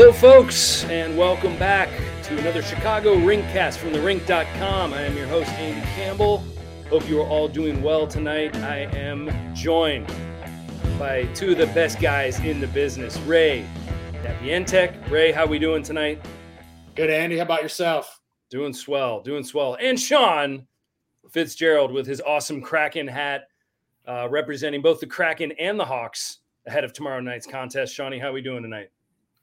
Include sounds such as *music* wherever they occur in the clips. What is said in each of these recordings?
Hello, folks, and welcome back to another Chicago Ringcast from the Rink.com. I am your host, Andy Campbell. Hope you are all doing well tonight. I am joined by two of the best guys in the business, Ray Davientek. Ray, how are we doing tonight? Good, Andy. How about yourself? Doing swell, doing swell. And Sean Fitzgerald with his awesome Kraken hat, uh, representing both the Kraken and the Hawks ahead of tomorrow night's contest. Shawnee, how are we doing tonight?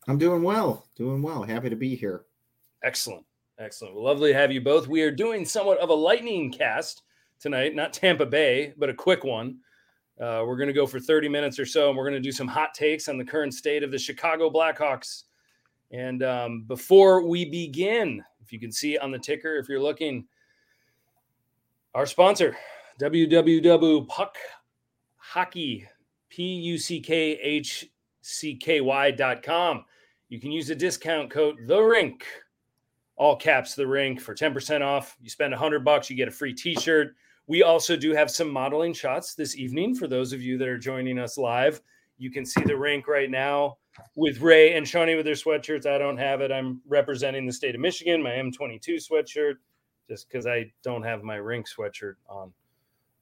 I'm doing well, doing well. Happy to be here. Excellent. Excellent. Well, lovely to have you both. We are doing somewhat of a lightning cast tonight, not Tampa Bay, but a quick one. Uh, we're going to go for 30 minutes or so, and we're going to do some hot takes on the current state of the Chicago Blackhawks. And um, before we begin, if you can see on the ticker, if you're looking, our sponsor, www.puck You can use the discount code The Rink, all caps The Rink, for 10% off. You spend 100 bucks, you get a free t shirt. We also do have some modeling shots this evening for those of you that are joining us live. You can see the rink right now with Ray and Shawnee with their sweatshirts. I don't have it. I'm representing the state of Michigan, my M22 sweatshirt, just because I don't have my rink sweatshirt on.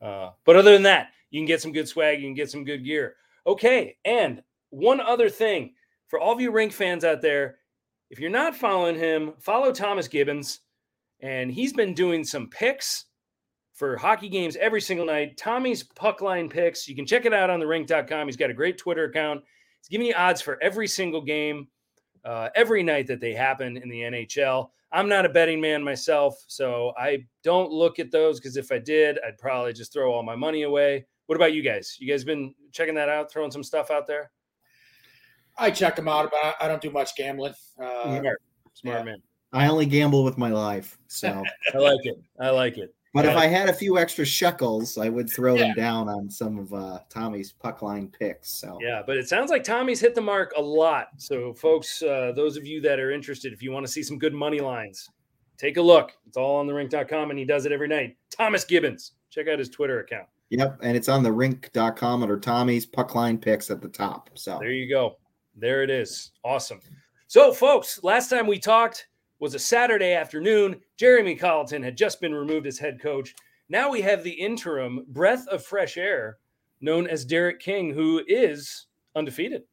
Uh, but other than that, you can get some good swag, you can get some good gear. Okay, and one other thing for all of you rink fans out there, if you're not following him, follow Thomas Gibbons. And he's been doing some picks for hockey games every single night. Tommy's puck line picks. You can check it out on the rink.com. He's got a great Twitter account. He's giving you odds for every single game, uh, every night that they happen in the NHL. I'm not a betting man myself, so I don't look at those because if I did, I'd probably just throw all my money away. What about you guys? You guys been checking that out, throwing some stuff out there? I check them out, but I don't do much gambling. Uh, Smart, smart yeah. man. I only gamble with my life, so *laughs* I like it. I like it. But yeah. if I had a few extra shekels, I would throw yeah. them down on some of uh, Tommy's puck line picks. So yeah, but it sounds like Tommy's hit the mark a lot. So folks, uh, those of you that are interested, if you want to see some good money lines, take a look. It's all on the rink.com and he does it every night. Thomas Gibbons. Check out his Twitter account. Yep, and it's on the rink.com under Tommy's puck line picks at the top. So there you go. There it is. Awesome. So, folks, last time we talked was a Saturday afternoon. Jeremy Colliton had just been removed as head coach. Now we have the interim breath of fresh air known as Derek King, who is undefeated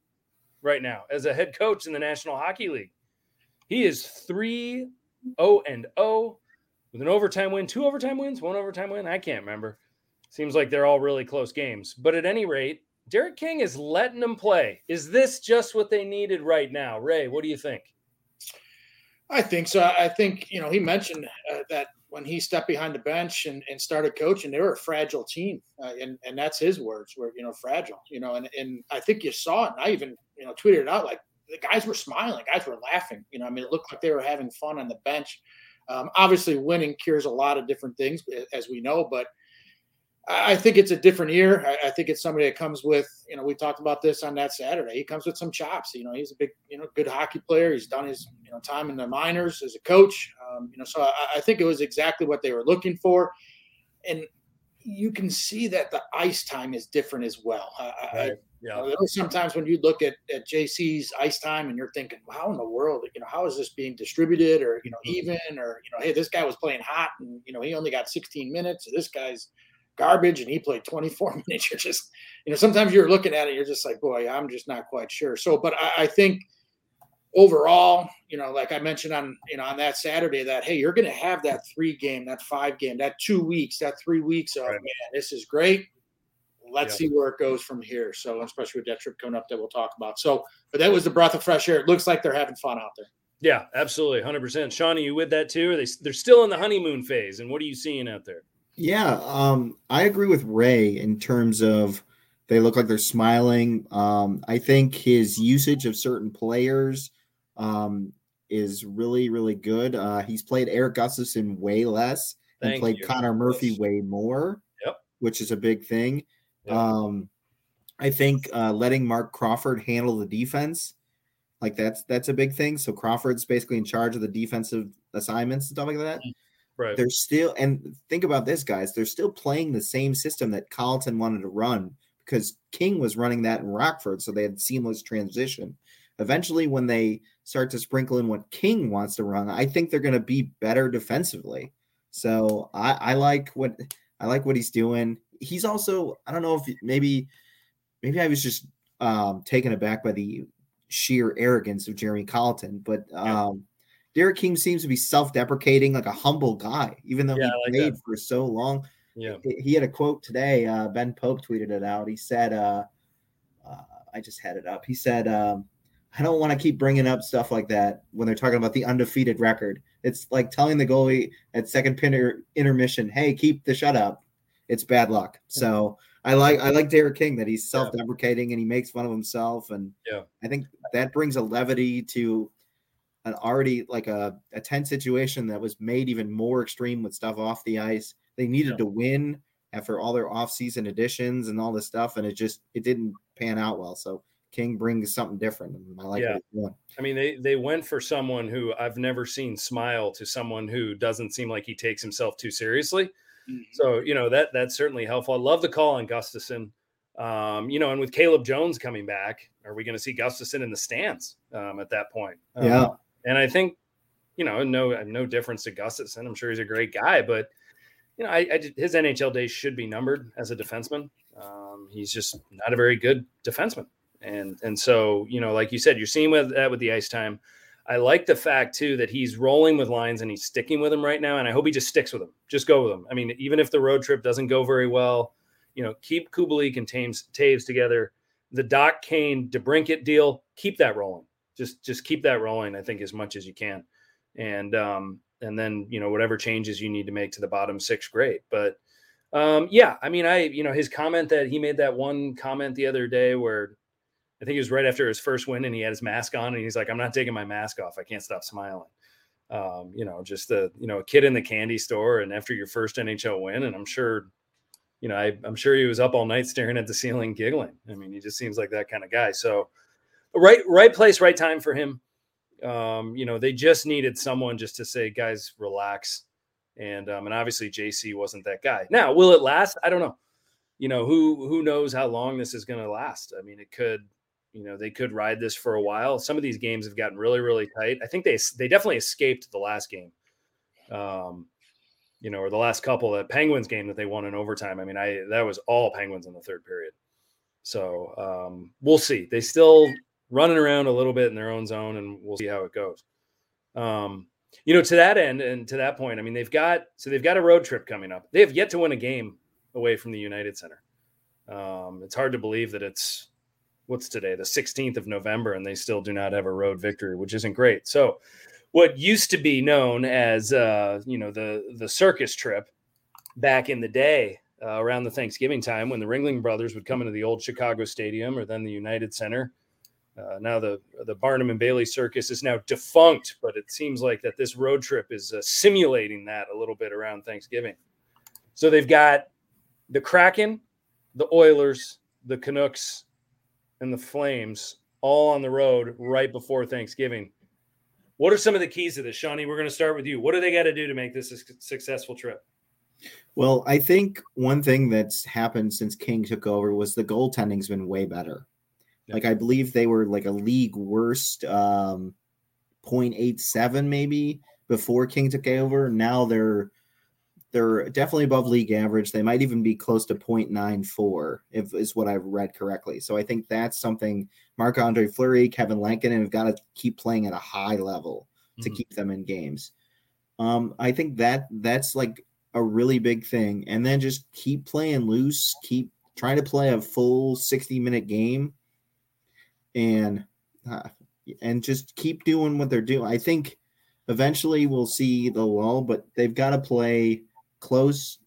right now as a head coach in the National Hockey League. He is 3 0 and 0 with an overtime win, two overtime wins, one overtime win. I can't remember. Seems like they're all really close games. But at any rate, Derek King is letting them play. Is this just what they needed right now? Ray, what do you think? I think so. I think, you know, he mentioned uh, that when he stepped behind the bench and, and started coaching, they were a fragile team. Uh, and, and that's his words were, you know, fragile, you know, and, and I think you saw it. And I even, you know, tweeted it out like the guys were smiling, guys were laughing. You know, I mean, it looked like they were having fun on the bench. Um, obviously, winning cures a lot of different things, as we know, but – I think it's a different year. I, think it's somebody that comes with, you know, we talked about this on that Saturday. He comes with some chops. You know, he's a big, you know, good hockey player. He's done his, you know, time in the minors as a coach. Um, you know, so I, I, think it was exactly what they were looking for, and you can see that the ice time is different as well. I, yeah. You know, sometimes when you look at, at JC's ice time and you're thinking, "How in the world? You know, how is this being distributed? Or you know, mm-hmm. even? Or you know, hey, this guy was playing hot and you know he only got 16 minutes. This guy's garbage and he played 24 *laughs* minutes. You're just, you know, sometimes you're looking at it, you're just like, boy, I'm just not quite sure. So, but I, I think overall, you know, like I mentioned on, you know, on that Saturday that, hey, you're going to have that three game, that five game, that two weeks, that three weeks of, right. man, this is great. Let's yeah. see where it goes from here. So, especially with that trip coming up that we'll talk about. So, but that was the breath of fresh air. It looks like they're having fun out there. Yeah, absolutely. 100%. Sean, are you with that too? Are they, they're still in the honeymoon phase. And what are you seeing out there? Yeah, um, I agree with Ray in terms of they look like they're smiling. Um, I think his usage of certain players um, is really, really good. Uh, he's played Erik Gustafsson way less and played you. Connor Murphy way more, yep. which is a big thing. Yep. Um, I think uh, letting Marc Crawford handle the defense, like that's that's a big thing. So Crawford's basically in charge of the defensive assignments and stuff like that. Right. They're still and think about this, guys. They're still playing the same system that Colliton wanted to run because King was running that in Rockford, so they had seamless transition. eventually when they start to sprinkle in what King wants to run, I think they're going to be better defensively. So I, I like what I like what he's doing. He's also I don't know if maybe maybe I was just um, taken aback by the sheer arrogance of Jeremy Colliton, but um, Derek King seems to be self-deprecating, like a humble guy, even though yeah, he like played that. for so long. Yeah, he had a quote today. Uh, ben Pope tweeted it out. He said, uh, uh, "I just had it up." He said, um, "I don't want to keep bringing up stuff like that when they're talking about the undefeated record. It's like telling the goalie at second pinner intermission, "Hey, keep the shut up." It's bad luck. So." I like I like Derek King that he's self-deprecating and he makes fun of himself, and yeah, I think that brings a levity to an already like a, a tense situation that was made even more extreme with stuff off the ice. They needed yeah. to win after all their off-season additions and all this stuff, and it just it didn't pan out well. So King brings something different. I like yeah. I mean, they they went for someone who I've never seen smile to someone who doesn't seem like he takes himself too seriously. Mm-hmm. So you know that that's certainly helpful. I love the call on Gustafsson. Um, you know, and with Caleb Jones coming back, are we going to see Gustafsson in the stands um, at that point? Um, yeah. And I think, you know, no no difference to Gustafsson. I'm sure he's a great guy, but you know, I, I his NHL days should be numbered as a defenseman. Um, he's just not a very good defenseman, and and so you know, like you said, you're seeing with that with the ice time. I like the fact too that he's rolling with lines and he's sticking with them right now, and I hope he just sticks with them. Just go with them. I mean, even if the road trip doesn't go very well, you know, keep Kubalik and Toews, Toews together. The Dach Kane DeBrincat deal, keep that rolling. Just just keep that rolling. I think as much as you can, and um, and then you know whatever changes you need to make to the bottom six, great. But um, yeah, I mean, I you know his comment that he made that one comment the other day where I think it was right after his first win and he had his mask on and he's like, I'm not taking my mask off. I can't stop smiling. Um, you know, just the, you know, a kid in the candy store and after your first NHL win. And I'm sure, you know, I, am sure he was up all night staring at the ceiling, giggling. I mean, he just seems like that kind of guy. So right, right place, right time for him. Um, you know, they just needed someone just to say, guys, relax. And, um, and obviously JC wasn't that guy. Now, will it last? I don't know. You know, who, who knows how long this is going to last? I mean, it could, you know they could ride this for a while. Some of these games have gotten really really tight. I think they they definitely escaped the last game. Um, you know, or the last couple that Penguins game that they won in overtime. I mean, I that was all Penguins in the third period. So um, we'll see. They still running around a little bit in their own zone, and we'll see how it goes. Um, you know, to that end and to that point, I mean, they've got so they've got a road trip coming up. They have yet to win a game away from the United Center. Um, it's hard to believe that it's what's today, the 16th of November, and they still do not have a road victory, which isn't great. So, what used to be known as uh, you know the the circus trip back in the day uh, around the Thanksgiving time when the Ringling Brothers would come into the old Chicago Stadium or then the United Center. Uh, now the the Barnum and Bailey Circus is now defunct, but it seems like that this road trip is uh, simulating that a little bit around Thanksgiving. So they've got the Kraken, the Oilers, the Canucks, and the Flames all on the road right before Thanksgiving. What are some of the keys to this, Shawnee? We're going to start with you. What do they got to do to make this a successful trip? Well, I think one thing that's happened since King took over was the goaltending's been way better. Like I believe they were like a league worst um 0.87 maybe before King took over. Now they're they're definitely above league average. They might even be close to 0.94, if is what I've read correctly. So I think that's something Marc Andre Fleury, Kevin Lankinen have got to keep playing at a high level to mm-hmm. keep them in games. Um, I think that that's like a really big thing. And then just keep playing loose, keep trying to play a full 60 minute game and uh, and just keep doing what they're doing. I think eventually we'll see the lull, but they've got to play close,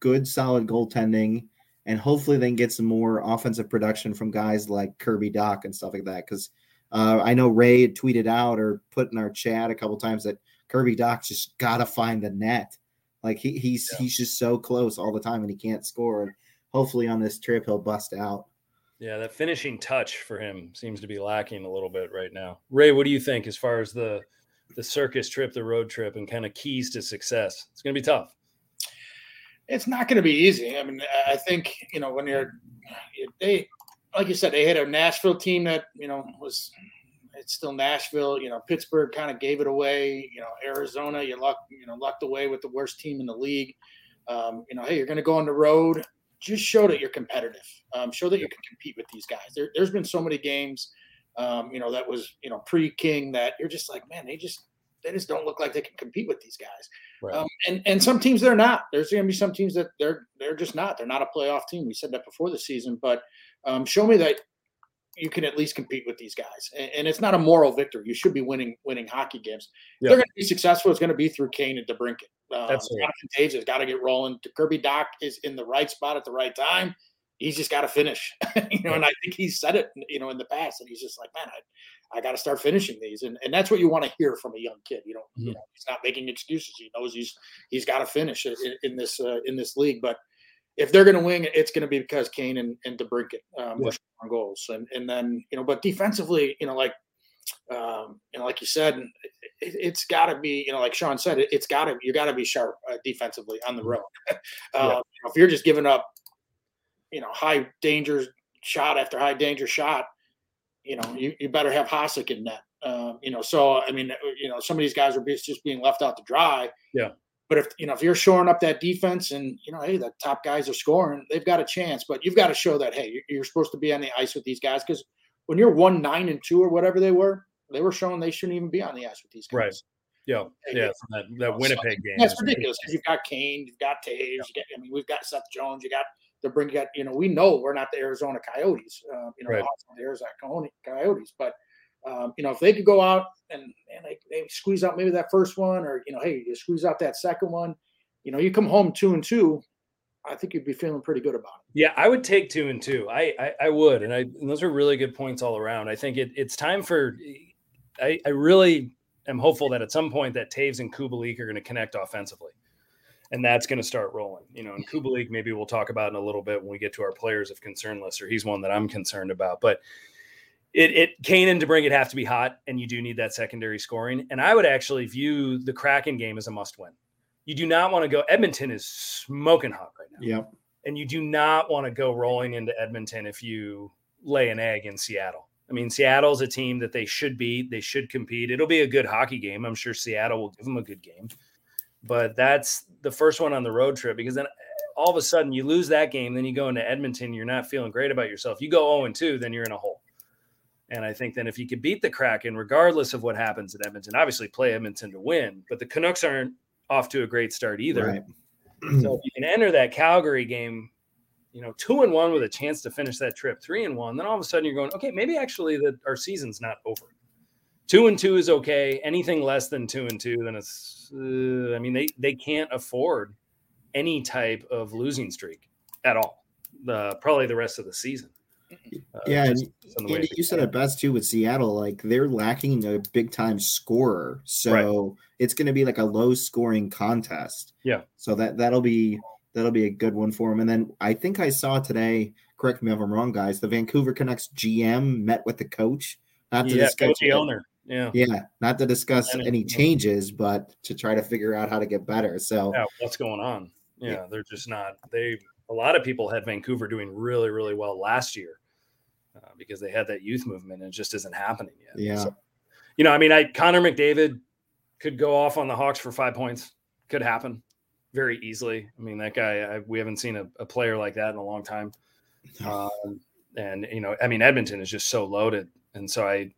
good, solid goaltending, and hopefully they can get some more offensive production from guys like Kirby Dach and stuff like that. Because uh, I know Ray had tweeted out or put in our chat a couple times that Kirby Dach just got to find the net. Like he, he's yeah. he's just so close all the time and he can't score. And hopefully on this trip he'll bust out. Yeah, that finishing touch for him seems to be lacking a little bit right now. Ray, what do you think as far as the the circus trip, the road trip, and kind of keys to success? It's going to be tough it's not going to be easy. I mean, I think you know when you're they like you said they had a Nashville team that you know was it's still Nashville. You know, Pittsburgh kind of gave it away. You know, Arizona, you luck, you know, lucked away with the worst team in the league. Um, you know, hey, you're going to go on the road. Just show that you're competitive. Um, show that you can compete with these guys. There, has been so many games, um, you know, that was you know pre-King that you're just like, man, they just they just don't look like they can compete with these guys. Right. Um, and and some teams they're not. There's going to be some teams that they're they're just not. They're not a playoff team. We said that before the season, but um, show me that you can at least compete with these guys. And, and, it's not a moral victory. You should be winning winning hockey games. Yeah. They're going to be successful. It's going to be through Kane and DeBrincat. Um, That's contagious. Got to get rolling. Kirby Dach is in the right spot at the right time. He's just got to finish, *laughs* you know. And I think he said it, you know, in the past, and he's just like, man, I, I got to start finishing these, and and that's what you want to hear from a young kid. You know, mm-hmm. you know he's not making excuses. He knows he's he's got to finish in, in this uh, in this league, but if they're going to win, it's going to be because Kane and, and DeBrincat um, yeah. on goals, and and then you know, but defensively, you know, like um, you know, like you said, it, has got to be you know, like Sean said, it, has got to you got to be sharp uh, defensively on the road. uh, *laughs* yeah. if you're just giving up, you know, high danger shot after high danger shot, you know, you, you better have Hasek in net. Um, you know, so I mean, you know, some of these guys are just being left out to dry. Yeah. But if you know if you're shoring up that defense and you know, hey, the top guys are scoring, they've got a chance. But you've got to show that hey, you're supposed to be on the ice with these guys because when you're one nine and two or whatever they were, they were showing they shouldn't even be on the ice with these guys. Right. Yeah, yeah, that, that Winnipeg game. That's ridiculous because you've got Kane, you've got Toews, yeah. you got, I mean, we've got Seth Jones, you got DeBrincat, you know, we know we're not the Arizona Coyotes, uh, you know, right. the Arizona Coyotes, but um, you know, if they could go out and, and they, they squeeze out maybe that first one, or you know, hey, you squeeze out that second one, you know, you come home two and two, I think you'd be feeling pretty good about it. Yeah, I would take two and two. I I, I would, and I and those are really good points all around. I think it, it's time for. I, I really am hopeful that at some point that Toews and Kubalik are going to connect offensively, and that's going to start rolling. You know, and Kubalik maybe we'll talk about in a little bit when we get to our players of concern list, or he's one that I'm concerned about, but it, it to bring it have to be hot, and you do need that secondary scoring. And I would actually view the Kraken game as a must win. You do not want to go. Edmonton is smoking hot right now. Yep. And you do not want to go rolling into Edmonton if you lay an egg in Seattle. I mean, Seattle's a team that they should beat. They should compete. It'll be a good hockey game. I'm sure Seattle will give them a good game. But that's the first one on the road trip because then all of a sudden you lose that game. Then you go into Edmonton. You're not feeling great about yourself. You go 0 2, then you're in a hole. And I think then if you could beat the Kraken, regardless of what happens at Edmonton, obviously play Edmonton to win, but the Canucks aren't off to a great start either. Right. so if you can enter that Calgary game, you know, two and one with a chance to finish that trip, three and one, then all of a sudden you're going, okay, maybe actually that our season's not over. Two and two is okay. Anything less than two and two, then it's. Uh, I mean, they they can't afford any type of losing streak at all. The probably the rest of the season. Uh, yeah, and Andy, you said it best too with Seattle. Like they're lacking a big time scorer, so right. it's going to be like a low scoring contest. Yeah. So that that'll be that'll be a good one for him. And then I think I saw today. Correct me if I'm wrong, guys. The Vancouver Canucks GM met with the coach, not to yeah, discuss the owner. Yeah. Yeah. Not to discuss any changes, but to try to figure out how to get better. So yeah, what's going on? Yeah, yeah. they're just not. They a lot of people had Vancouver doing really, really well last year uh, because they had that youth movement and it just isn't happening yet. Yeah. So, you know, I mean, I Connor McDavid could go off on the Hawks for five points. Could happen very easily. I mean, that guy, I, we haven't seen a, a, player like that in a long time. *sighs* Um, and, you know, I mean, Edmonton is just so loaded. And so I,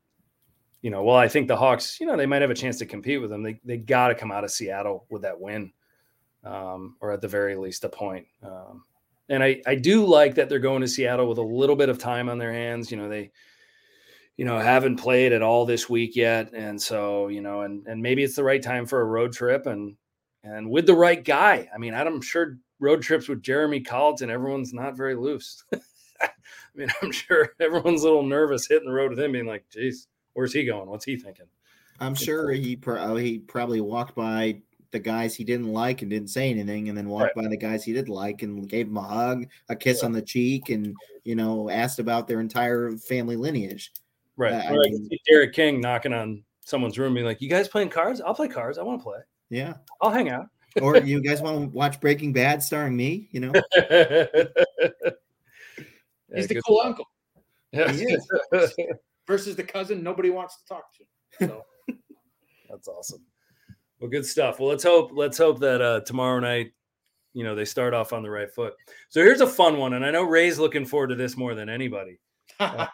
you know, well, I think the Hawks, you know, they might have a chance to compete with them. They, they got to come out of Seattle with that win, um, or at the very least a point. Um, and I, I do like that they're going to Seattle with a little bit of time on their hands. You know, they, you know, haven't played at all this week yet. And so, you know, and, and maybe it's the right time for a road trip and, and with the right guy. I mean, I'm sure road trips with Jeremy Colliton, everyone's not very loose. *laughs* I mean, I'm sure everyone's a little nervous hitting the road with him being like, geez, where's he going? What's he thinking? I'm sure he, pro- he probably walked by the guys he didn't like and didn't say anything, and then walked right. by the guys he did like and gave them a hug, a kiss yeah. on the cheek, and you know asked about their entire family lineage. Right. Uh, I mean, Derek King knocking on someone's room, being like, "You guys playing cards? I'll play cards. I want to play. Yeah, I'll hang out." or you guys want to watch Breaking Bad starring me? You know, *laughs* he's the cool uncle. Yeah. *laughs* versus the cousin nobody wants to talk to. So that's awesome. Well, good stuff. Well, let's hope let's hope that uh, tomorrow night, you know, they start off on the right foot. So here's a fun one, and I know Ray's looking forward to this more than anybody. *laughs* uh,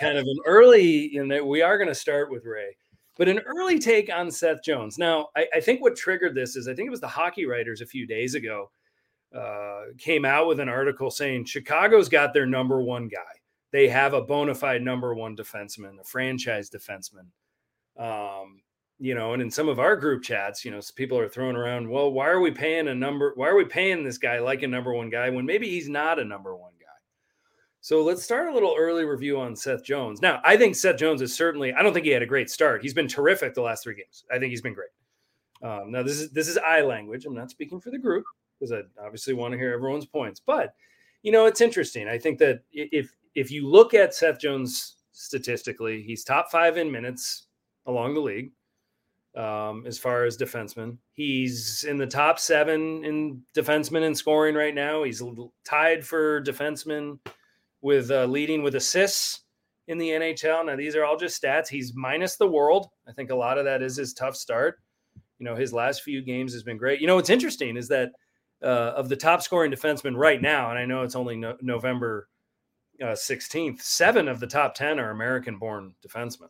kind of an early, in that we are going to start with Ray, but an early take on Seth Jones. Now, I, I, think what triggered this is I think it was the hockey writers a few days ago uh, came out with an article saying Chicago's got their number one guy. They have a bona fide number one defenseman, a franchise defenseman. Um, you know, and in some of our group chats, you know, people are throwing around, well, why are we paying a number? Why are we paying this guy like a number one guy when maybe he's not a number one guy? So let's start a little early review on Seth Jones. Now, I think Seth Jones is certainly, I don't think he had a great start. He's been terrific the last three games. I think he's been great. Um, now, this is this is I language. I'm not speaking for the group because I obviously want to hear everyone's points. But you know, it's interesting. I think that if if you look at Seth Jones statistically, he's top five in minutes along the league um, as far as defensemen. He's in the top seven in defensemen in scoring right now. He's tied for defenseman with uh, leading with assists in the NHL. Now, these are all just stats. He's minus the world. I think a lot of that is his tough start. You know, his last few games has been great. You know, what's interesting is that uh, of the top scoring defensemen right now, and I know it's only no- November uh, 16th, seven of the top 10 are American born defensemen,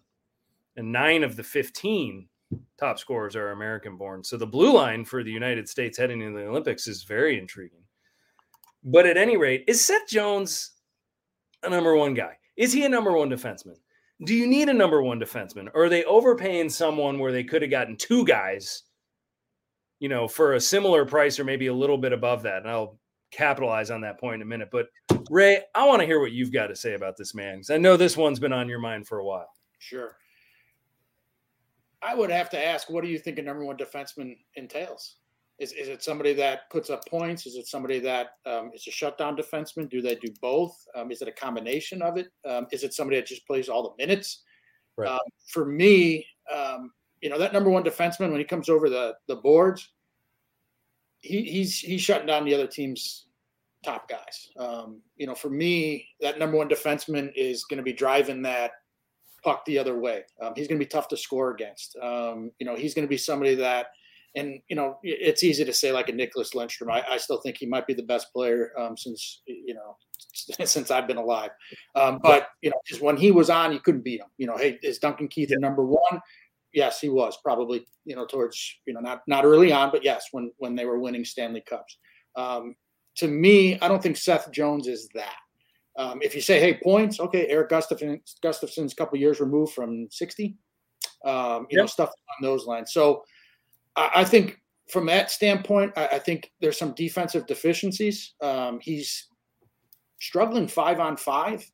and nine of the 15 top scorers are American born. So the blue line for the United States heading into the Olympics is very intriguing. But at any rate, is Seth Jones a number one guy? Is he a number one defenseman? Do you need a number one defenseman? Or are they overpaying someone where they could have gotten two guys, you know, for a similar price or maybe a little bit above that? And I'll capitalize on that point in a minute. But Ray, I want to hear what you've got to say about this man because I know this one's been on your mind for a while. Sure. I would have to ask, what do you think a number one defenseman entails? Is, is it somebody that puts up points? Is it somebody that um, is a shutdown defenseman? Do they do both? Um, is it a combination of it? Um, is it somebody that just plays all the minutes? Right. Um, for me, um, you know that number one defenseman when he comes over the the boards, he, he's he's shutting down the other team's top guys. Um, you know, for me, that number one defenseman is going to be driving that puck the other way. Um, he's going to be tough to score against. Um, you know, he's going to be somebody that, and you know, it's easy to say like a Nicklas Lidstrom. I, I still think he might be the best player um, since you know *laughs* since I've been alive. Um, but you know, just when he was on, you couldn't beat him. You know, hey, is Duncan Keith yeah. number one? Yes, he was probably you know towards you know not not early on, but yes, when when they were winning Stanley Cups. Um, to me, I don't think Seth Jones is that. Um, if you say, hey, points, okay, Erik Gustafsson, Gustafsson's a couple years removed from 60, um, you yep. know, stuff on those lines. So I, I think from that standpoint, I, I, think there's some defensive deficiencies. Um, he's struggling five on five.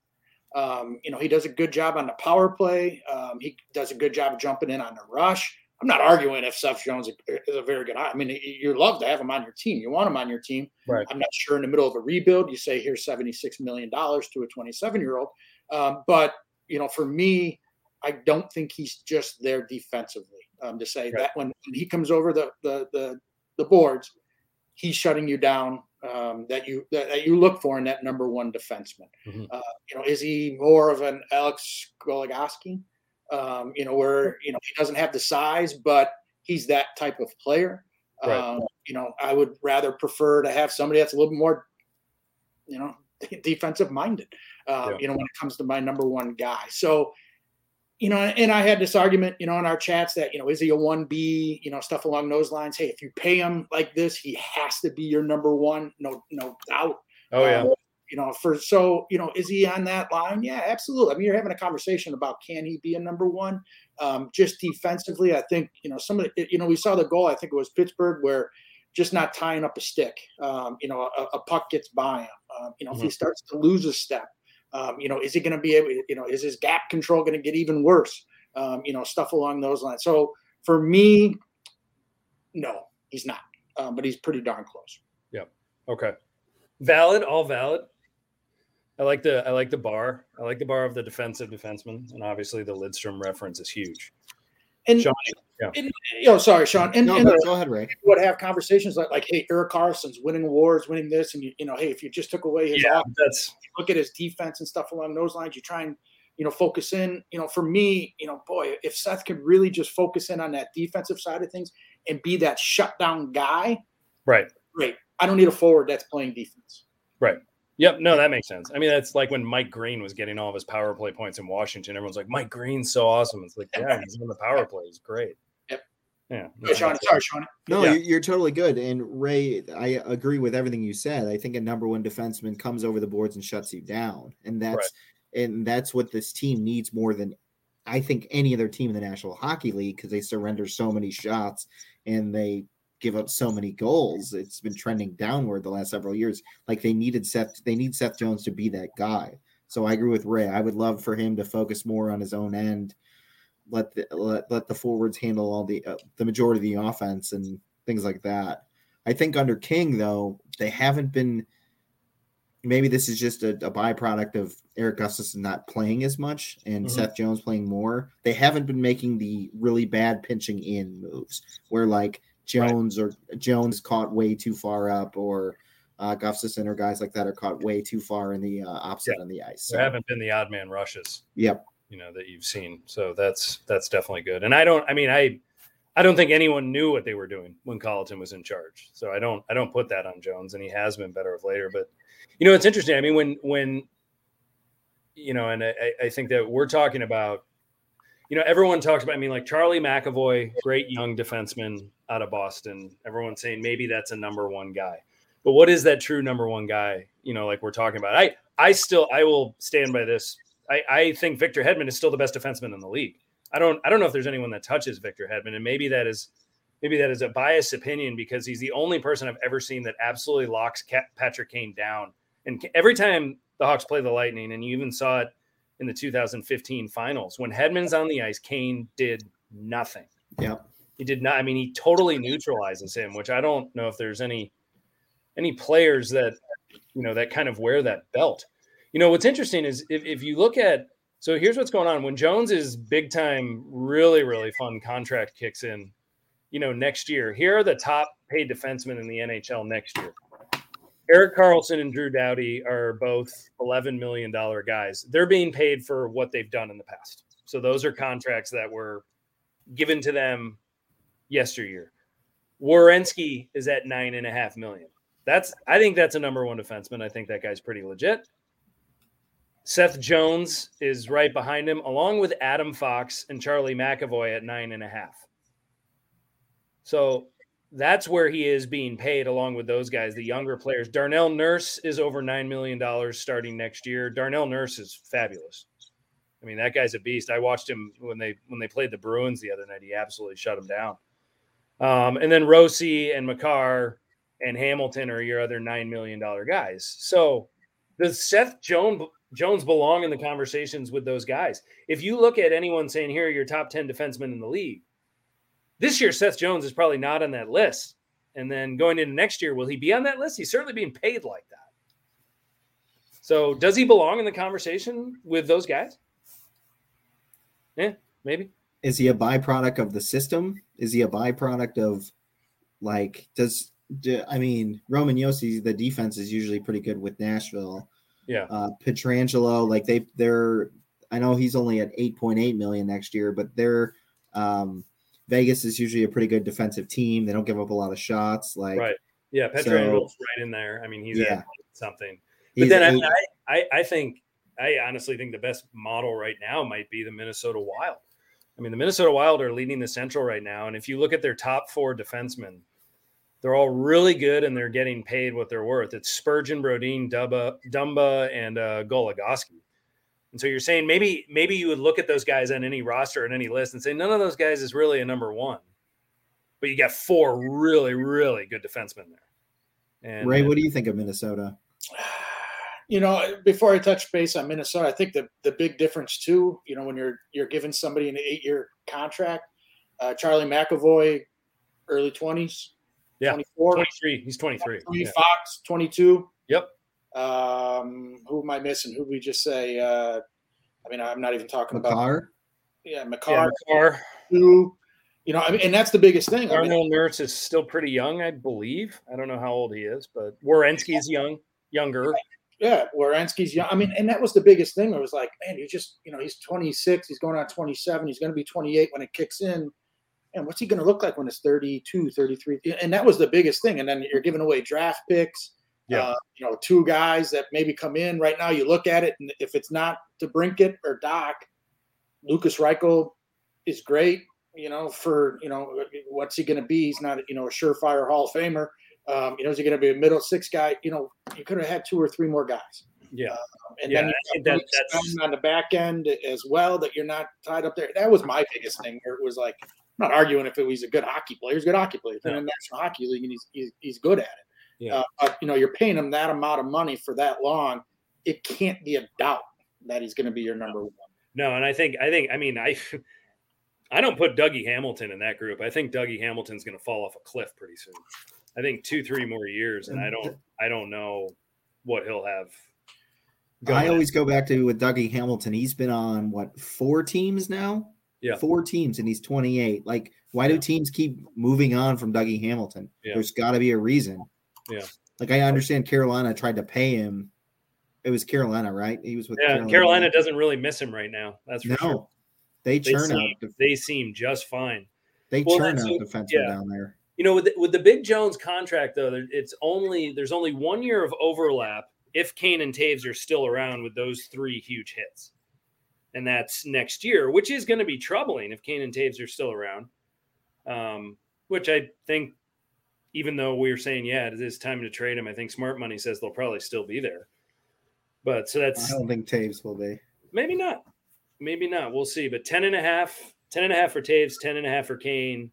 Um, you know, he does a good job on the power play. Um, he does a good job of jumping in on the rush. I'm not arguing if Seth Jones is a very good. I mean, you love to have him on your team. You want him on your team. Right. I'm not sure in the middle of a rebuild, you say here's 76 million dollars to a 27 year old. Um, but you know, for me, I don't think he's just there defensively. Um, to say right. that when, when, he comes over the, the the the boards, he's shutting you down. Um, that you that, that, you look for in that number one defenseman. Mm-hmm. Uh, you know, is he more of an Alex Goligoski? Um, you know, where you know he doesn't have the size, but he's that type of player. Right. Um, you know, I would rather prefer to have somebody that's a little bit more, you know, *laughs* defensive minded. Um, yeah. You know, when it comes to my number one guy. So, you know, and I had this argument, you know, in our chats that you know, is he a one B? You know, stuff along those lines. Hey, if you pay him like this, he has to be your number one, no, no doubt. Oh yeah. Um, you know, for so, you know, is he on that line? Yeah, absolutely. I mean, you're having a conversation about can he be a number one? Um, just defensively, I think, you know, some of the, you know, we saw the goal, I think it was Pittsburgh, where just not tying up a stick, um, you know, a, a, puck gets by him. Um, you know, mm-hmm. if he mm-hmm. starts to lose a step, um, you know, is he going to be able, you know, is his gap control going to get even worse? Um, you know, stuff along those lines. So for me, no, he's not, um, but he's pretty darn close. Yeah. Okay. Valid, all valid. I like the I like the bar. I like the bar of the defensive defenseman, and obviously the Lidstrom reference is huge. And, Sean, yeah. and you know, sorry, Sean. And, no, and no, go ahead, Ray. Would have conversations like, like, hey, Erik Karlsson's winning awards, winning this, and you, you know, hey, if you just took away his, yeah, off, that's look at his defense and stuff along those lines. You try and you know, focus in. You know, for me, you know, boy, if Seth could really just focus in on that defensive side of things and be that shutdown guy, right? Great. I don't need a forward that's playing defense. Right. Yep. No, that makes sense. I mean, that's like when Mike Green was getting all of his power play points in Washington. Everyone's like, Mike Green's so awesome. It's like, yeah, he's on the power play. He's great. Yep. Yeah. Hey, Sean, sorry, Sean. No, Yeah. you're, you're totally good. And Ray, I agree with everything you said. I think a number one defenseman comes over the boards and shuts you down, and that's and that's what this team needs more than I think any other team in the National Hockey League because they surrender so many shots and they give up so many goals. It's been trending downward the last several years. Like they needed Seth, they need Seth Jones to be that guy. So I agree with Ray. I would love for him to focus more on his own end let the let, let the forwards handle all the uh, the majority of the offense and things like that. I think under King though they haven't been. Maybe this is just a, a byproduct of Erik Gustafsson not playing as much and Mhm. Seth Jones playing more. They haven't been making the really bad pinching in moves where like Jones or Jones caught way too far up or uh, Gustafsson or guys like that are caught way too far in the uh, opposite on the ice. There haven't been the odd man rushes. yep. you know that you've seen. So that's that's definitely good. And i don't i mean i i don't think anyone knew what they were doing when colliton was in charge. So i don't i don't put that on jones and he has been better of later. But you know it's interesting. I mean when when you know and i i think that we're talking about you know everyone talks about i mean like charlie mcavoy great young defenseman out of boston everyone's saying maybe that's a number one guy but what is that true number one guy you know like we're talking about i i still i will stand by this I, I think Victor Hedman is still the best defenseman in the league. I don't I don't know if there's anyone that touches Victor Hedman, and maybe that is maybe that is a biased opinion because he's the only person I've ever seen that absolutely locks Patrick Kane down. And every time the Hawks play the Lightning, and you even saw it in the 2015 finals when Hedman's on the ice, Kane did nothing. Yep. He did not. I mean, he totally neutralizes him, which I don't know if there's any any players that you know that kind of wear that belt. You know, what's interesting is if, if you look at so here's what's going on when Jones's big time, really, really fun contract kicks in, you know, next year. Here are the top paid defensemen in the NHL next year. Erik Karlsson and Drew Doughty are both $11 million guys. They're being paid for what they've done in the past. So those are contracts that were given to them yesteryear. Werenski is at nine and a half million. That's I think that's a number one defenseman. I think that guy's pretty legit. Seth Jones is right behind him, along with Adam Fox and Charlie McAvoy at nine and a half. So that's where he is being paid, along with those guys, the younger players. Darnell Nurse is over nine million dollars starting next year. Darnell Nurse is fabulous. I mean, that guy's a beast. I watched him when they when they played the Bruins the other night. He absolutely shut him down. Um, and then Josi and Makar and Hamilton are your other nine million dollar guys. So does Seth Jones Jones belong in the conversations with those guys? If you look at anyone saying here are your top ten defensemen in the league, this year Seth Jones is probably not on that list. And then going into next year, will he be on that list? He's certainly being paid like that. So does he belong in the conversation with those guys? Yeah, maybe. Is he a byproduct of the system? Is he a byproduct of like does do, I mean Roman Josi? The defense is usually pretty good with Nashville. Yeah. Uh, Pietrangelo, like they they're I know he's only at eight point eight million next year, but they're um, Vegas is usually a pretty good defensive team. They don't give up a lot of shots. Like Right. Yeah, Pietrangelo right in there. I mean, he's Yeah. something. But he's then I, eight- mean, I, I, I think, I honestly think the best model right now might be the Minnesota Wild. I mean, the Minnesota Wild are leading the Central right now, and if you look at their top four defensemen, they're all really good and they're getting paid what they're worth. It's Spurgeon, Brodin, Dubba, Dumba, and uh, Goligoski. And so you're saying maybe maybe you would look at those guys on any roster and any list and say none of those guys is really a number one, but you got four really really good defensemen there. And Ray, what do you think of Minnesota? *sighs* You know, before I touch base on Minnesota, I think the the big difference too, you know, when you're you're giving somebody an eight year contract, uh, Charlie McAvoy, early twenties, Yeah, 24, 23. He's 23. Yeah. Fox, twenty two. Yep. Um, who am I missing? Who we just say? Uh, I mean, I'm not even talking about. Makar? Yeah, Yeah, Makar, Makar. two. You know, I mean, and that's the biggest thing. I mean, Nurse is still pretty young, I believe. I don't know how old he is, but Werenski is young, younger. Yeah, Werenski's young. I mean, and that was the biggest thing. It was like, man, you just, you know, he's 26, he's going on 27, he's going to be 28 when it kicks in. And what's he going to look like when it's 32, 33? And that was the biggest thing. And then you're giving away draft picks. Yeah. Uh, you know, two guys that maybe come in right now. You look at it, and if it's not DeBrincat or Dach, Lukas Reichel is great. You know, for you know, what's he going to be? He's not, you know, a surefire Hall of Famer. Um, you know, is he going to be a middle six guy? You know, you could have had two or three more guys. Yeah, um, and yeah, then that, that's on the back end as well that you're not tied up there. That was my biggest thing. Where it was like, I'm not arguing if it was a good hockey player. He's a good hockey player. He's in the National Hockey League and he's, he's, he's good at it. Yeah. Uh, but you know, you're paying him that amount of money for that long. It can't be a doubt that he's going to be your number one. No, and I think I think I mean I *laughs* I don't put Dougie Hamilton in that group. I think Dougie Hamilton's going to fall off a cliff pretty soon. I think two, three more years, and I don't, I don't know what he'll have. I always go back to with Dougie Hamilton. He's been on what four teams now? Yeah, four teams, and he's 28. Like, why do teams keep moving on from Dougie Hamilton? Yeah. There's got to be a reason. Yeah, like I understand Carolina tried to pay him. It was Carolina, right? He was with yeah. Carolina, Carolina doesn't really miss him right now. That's no. Sure. They churn they seem, out. They seem just fine. They well, churn out defensemen yeah. down there. You know, with the, with the Big Jones contract though, it's only there's only one year of overlap if Kane and Toews are still around with those three huge hits, and that's next year, which is going to be troubling if Kane and Toews are still around. Um, which I think, even though we are saying yeah, it is time to trade him, I think Smart Money says they'll probably still be there. But so that's I don't think Toews will be. Maybe not. Maybe not. We'll see. But 10 and a half, 10 and a half for Toews, 10 and a half for Kane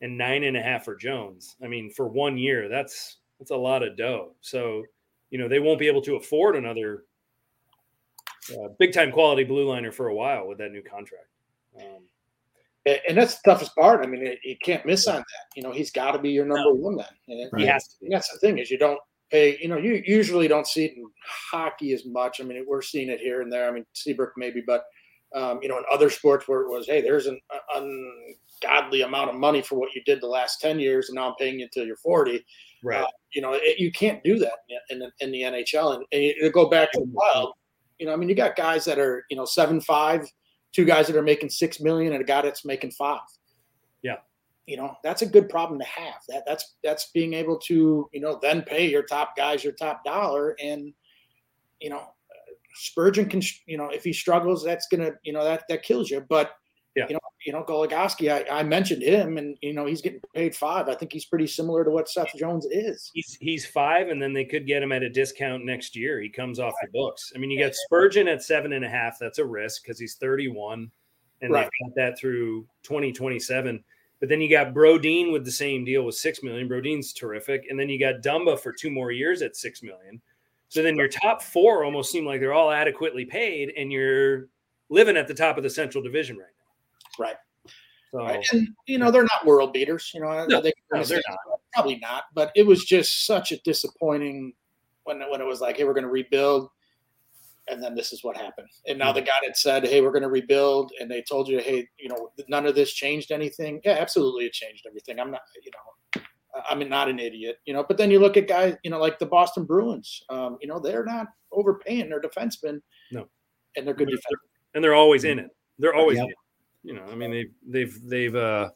and nine and a half for Jones. I mean, for one year, that's that's a lot of dough. So, you know, they won't be able to afford another uh, big time quality blue liner for a while with that new contract. Um, and that's the toughest part. I mean, you can't miss on that. You know, he's got to be your number no. one then. And right. He has to. Be. That's the thing is you don't pay. You know, you usually don't see it in hockey as much. I mean, we're seeing it here and there. I mean, Seabrook maybe, but um, you know, in other sports where it was, hey, there's an ungodly amount of money for what you did the last 10 years, and now I'm paying you until you're 40. Right. Uh, you know, it, you can't do that in, in, in the NHL. And, and you go back to the wild, you know, I mean, you got guys that are, you know, seven, five, two guys that are making six million, and a guy that's making five. Yeah. You know, that's a good problem to have. That that's that's being able to, you know, then pay your top guys your top dollar and you know, Spurgeon can, you know, if he struggles, that's gonna, you know, that that kills you. But yeah. you know, you know, Goligoski, I, I mentioned him, and you know, he's getting paid five. I think he's pretty similar to what Seth Jones is. He's he's five, and then they could get him at a discount next year. He comes off the books. I mean, you got Spurgeon at seven and a half. That's a risk because he's thirty-one, and right. they've got that through twenty twenty-seven. But then you got Brodin with the same deal with six million. Brodin's terrific, and then you got Dumba for two more years at six million. So then your top four almost seem like they're all adequately paid, and you're living at the top of the Central Division right. Right. So, right. And you know they're not world beaters. You know no, they, no, they're not. Probably not. But it was just such a disappointing when when it was like, hey, we're going to rebuild, and then this is what happened. And now the guy that said, hey, we're going to rebuild, and they told you, hey, you know, none of this changed anything. Yeah, absolutely, it changed everything. I'm not, you know, I'm not an idiot, you know. But then you look at guys, you know, like the Boston Bruins. Um, you know, they're not overpaying their defensemen. No, and they're good defense. And they're always in it. They're always yep. in it. You know, I mean, they've they've they've uh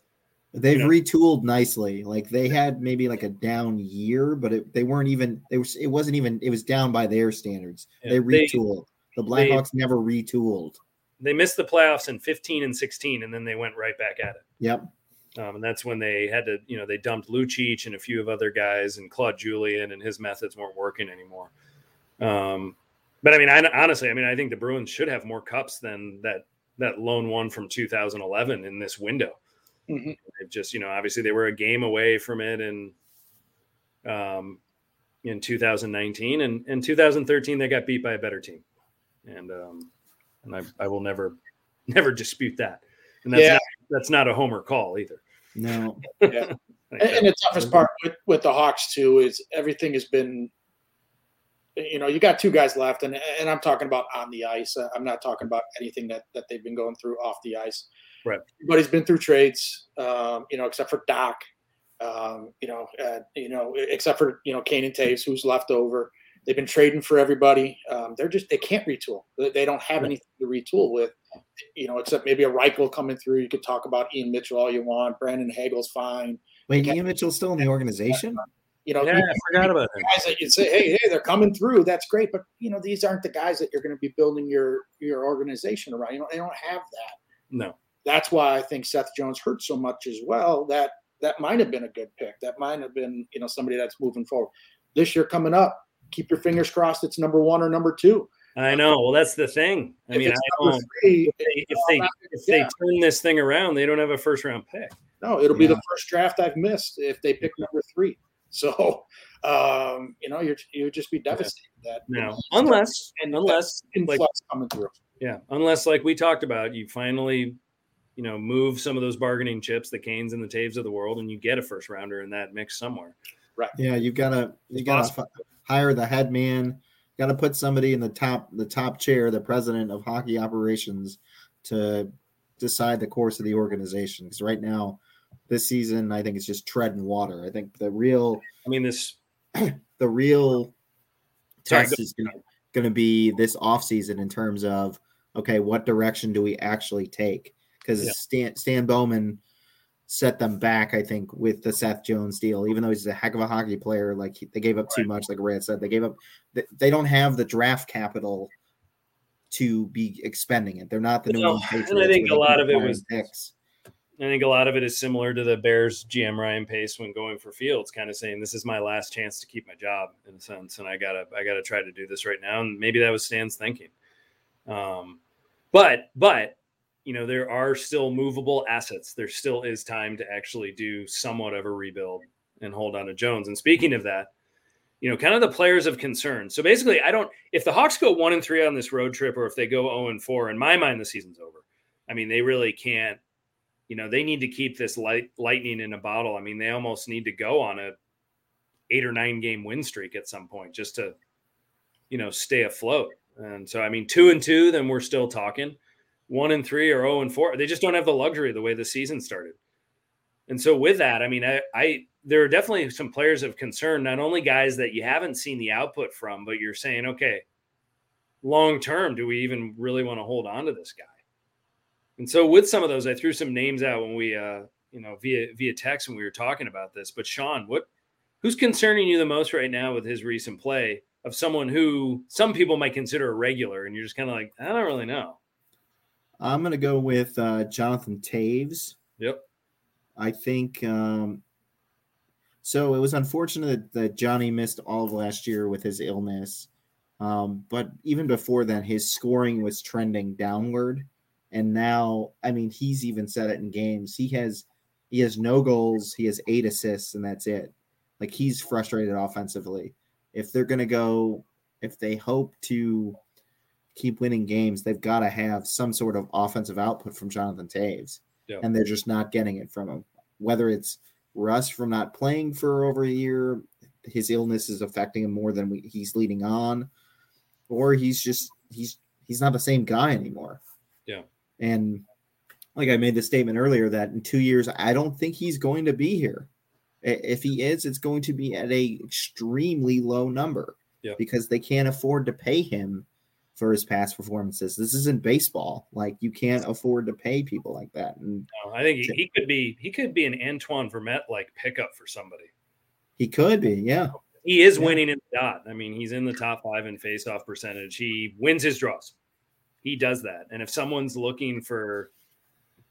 they've you know, retooled nicely. Like they had maybe like a down year, but it, they weren't even. It was it wasn't even. It was down by their standards. Yeah, they retooled. They, the Blackhawks they, never retooled. They missed the playoffs in 15 and 16, and then they went right back at it. Yep. Um, and that's when they had to, you know, they dumped Lucic and a few of other guys, and Claude Julien and his methods weren't working anymore. Um, but I mean, I, honestly, I mean, I think the Bruins should have more cups than that that lone one from 2011 in this window. Mm-hmm. They've just, you know, obviously they were a game away from it in um, in 2019, and in 2013 they got beat by a better team, and um, and I, I will never *laughs* never dispute that. And that's yeah. not, that's not a homer call either. No. yeah. *laughs* and, and the toughest part with, with the Hawks too is everything has been you know, you got two guys left, and and I'm talking about on the ice. I'm not talking about anything that that they've been going through off the ice. Right. Everybody's been through trades, um, you know, except for Dach. Um, you know, uh, you know, except for you know Kane and Toews, who's left over. They've been trading for everybody. Um, they're just they can't retool. They don't have anything to retool with, you know, except maybe a Reichel coming through. You could talk about Ian Mitchell all you want. Brandon Hagel's fine. Wait, Ian Mitchell's still in the organization? You know, yeah, I forgot about that. Guys that you say, hey, hey, they're coming through. That's great, but you know, these aren't the guys that you're going to be building your your organization around. You know, they don't have that. No. That's why I think Seth Jones hurt so much as well. That that might have been a good pick. That might have been, you know, somebody that's moving forward. This year coming up, keep your fingers crossed it's number one or number two. I know. Well, that's the thing. I If mean, I three, if they if they, not- if yeah. they turn this thing around, they don't have a first round pick. No, it'll be the first draft I've missed if they pick number three. So, *laughs* um, you know, you're you would just be devastated that you No, know, unless and unless like influx coming through. yeah, unless like we talked about, you finally you know move some of those bargaining chips, the Kanes and the Toews of the world, and you get a first rounder in that mix somewhere. Right. Yeah, you've got to you got to hire the head man. Got to put somebody in the top the top chair, the president of hockey operations, to decide the course of the organization. Because right now, this season, I think it's just treading water. I think the real I mean, this *clears throat* the real Sorry, test go- is going to be this offseason in terms of okay, what direction do we actually take? Because Yeah. Stan Stan Bowman set them back, I think, with the Seth Jones deal. Even though he's a heck of a hockey player, like he- they gave up too much. Like Ray had said, they gave up. They, they don't have the draft capital to be expending it. They're not the New England and I think a lot of it was- picks. I think a lot of it is similar to the Bears GM Ryan Pace when going for Fields, kind of saying this is my last chance to keep my job in a sense, and I gotta I gotta try to do this right now, and maybe that was Stan's thinking. Um, but but you know there are still movable assets. There still is time to actually do somewhat of a rebuild and hold on to Jones. And speaking of that, you know, kind of the players of concern. So basically, I don't if the Hawks go one and three on this road trip, or if they go zero and four, in my mind, the season's over. I mean, they really can't you know they need to keep this light lightning in a bottle. I mean they almost need to go on a eight or nine game win streak at some point just to you know stay afloat. And so i mean two and two then we're still talking. One and three or oh and four they just don't have the luxury the way the season started. And so with that i mean i i there are definitely some players of concern not only guys that you haven't seen the output from but you're saying okay long term do we even really want to hold on to this guy and so with some of those, I threw some names out when we, uh, you know, via via text when we were talking about this. But Sean, what who's concerning you the most right now with his recent play of someone who some people might consider a regular, and you're just kind of like, I don't really know. I'm going to go with uh, Jonathan Toews. Yep. I think um, so. It was unfortunate that Johnny missed all of last year with his illness, um, but even before then, his scoring was trending downward. And now, I mean, he's even said it in games. He has he has no goals. He has eight assists, and that's it. Like he's frustrated offensively. If they're going to go, if they hope to keep winning games, they've got to have some sort of offensive output from Jonathan Toews Yeah. and they're just not getting it from him. Whether it's Russ from not playing for over a year, his illness is affecting him more than we, he's leading on, or he's just he's he's not the same guy anymore. Yeah. And like I made the statement earlier that in two years, I don't think he's going to be here. If he is, it's going to be at a extremely low number Yeah. because they can't afford to pay him for his past performances. This isn't baseball. Like you can't afford to pay people like that. And No, I think he, he could be he could be an Antoine Vermette like pickup for somebody. he could be, yeah. He is Yeah. winning in the dot. I mean, he's in the top five in faceoff percentage. He wins his draws. He does that. And if someone's looking for,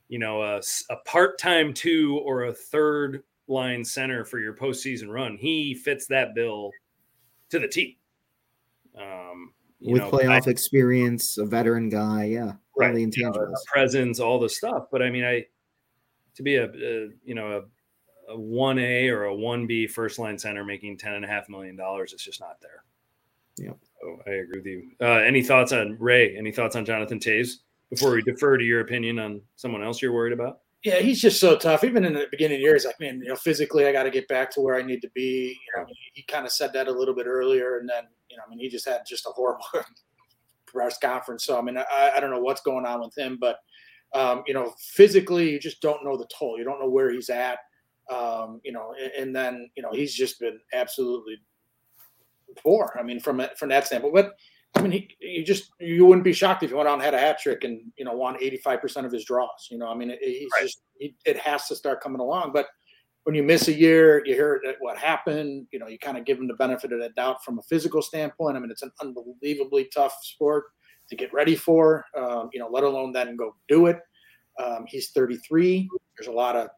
you know, a part-time two or a third line center for your postseason run, he fits that bill to the T. Um, With know, playoff I- experience, a veteran guy, yeah. Right the you know, intangibles. presence all the stuff but i mean i to be a, a you know a, a 1a or a 1b first line center making 10 and a half million dollars it's just not there Yep. So i agree with you uh, any thoughts on ray any thoughts on jonathan Toews before we defer to your opinion on someone else you're worried about Yeah, he's just so tough. Even in the beginning of the year, he's like, man, you know, physically, I got to get back to where I need to be. You know, he, he kind of said that a little bit earlier, and then, you know, I mean, he just had just a horrible *laughs* press conference. So, I mean, I, I don't know what's going on with him, but, um, you know, physically, you just don't know the toll. You don't know where he's at. Um, you know, and, and then, you know, he's just been absolutely four. I mean, from from that standpoint, but I mean, he, you just you wouldn't be shocked if he went out and had a hat trick and you know won eighty five percent of his draws. You know, I mean, it, he's right. just he, it has to start coming along. But when you miss a year, you hear what happened. You know, you kind of give him the benefit of the doubt from a physical standpoint. I mean, it's an unbelievably tough sport to get ready for. Um, you know, let alone then go do it. Um, he's 33. There's a lot of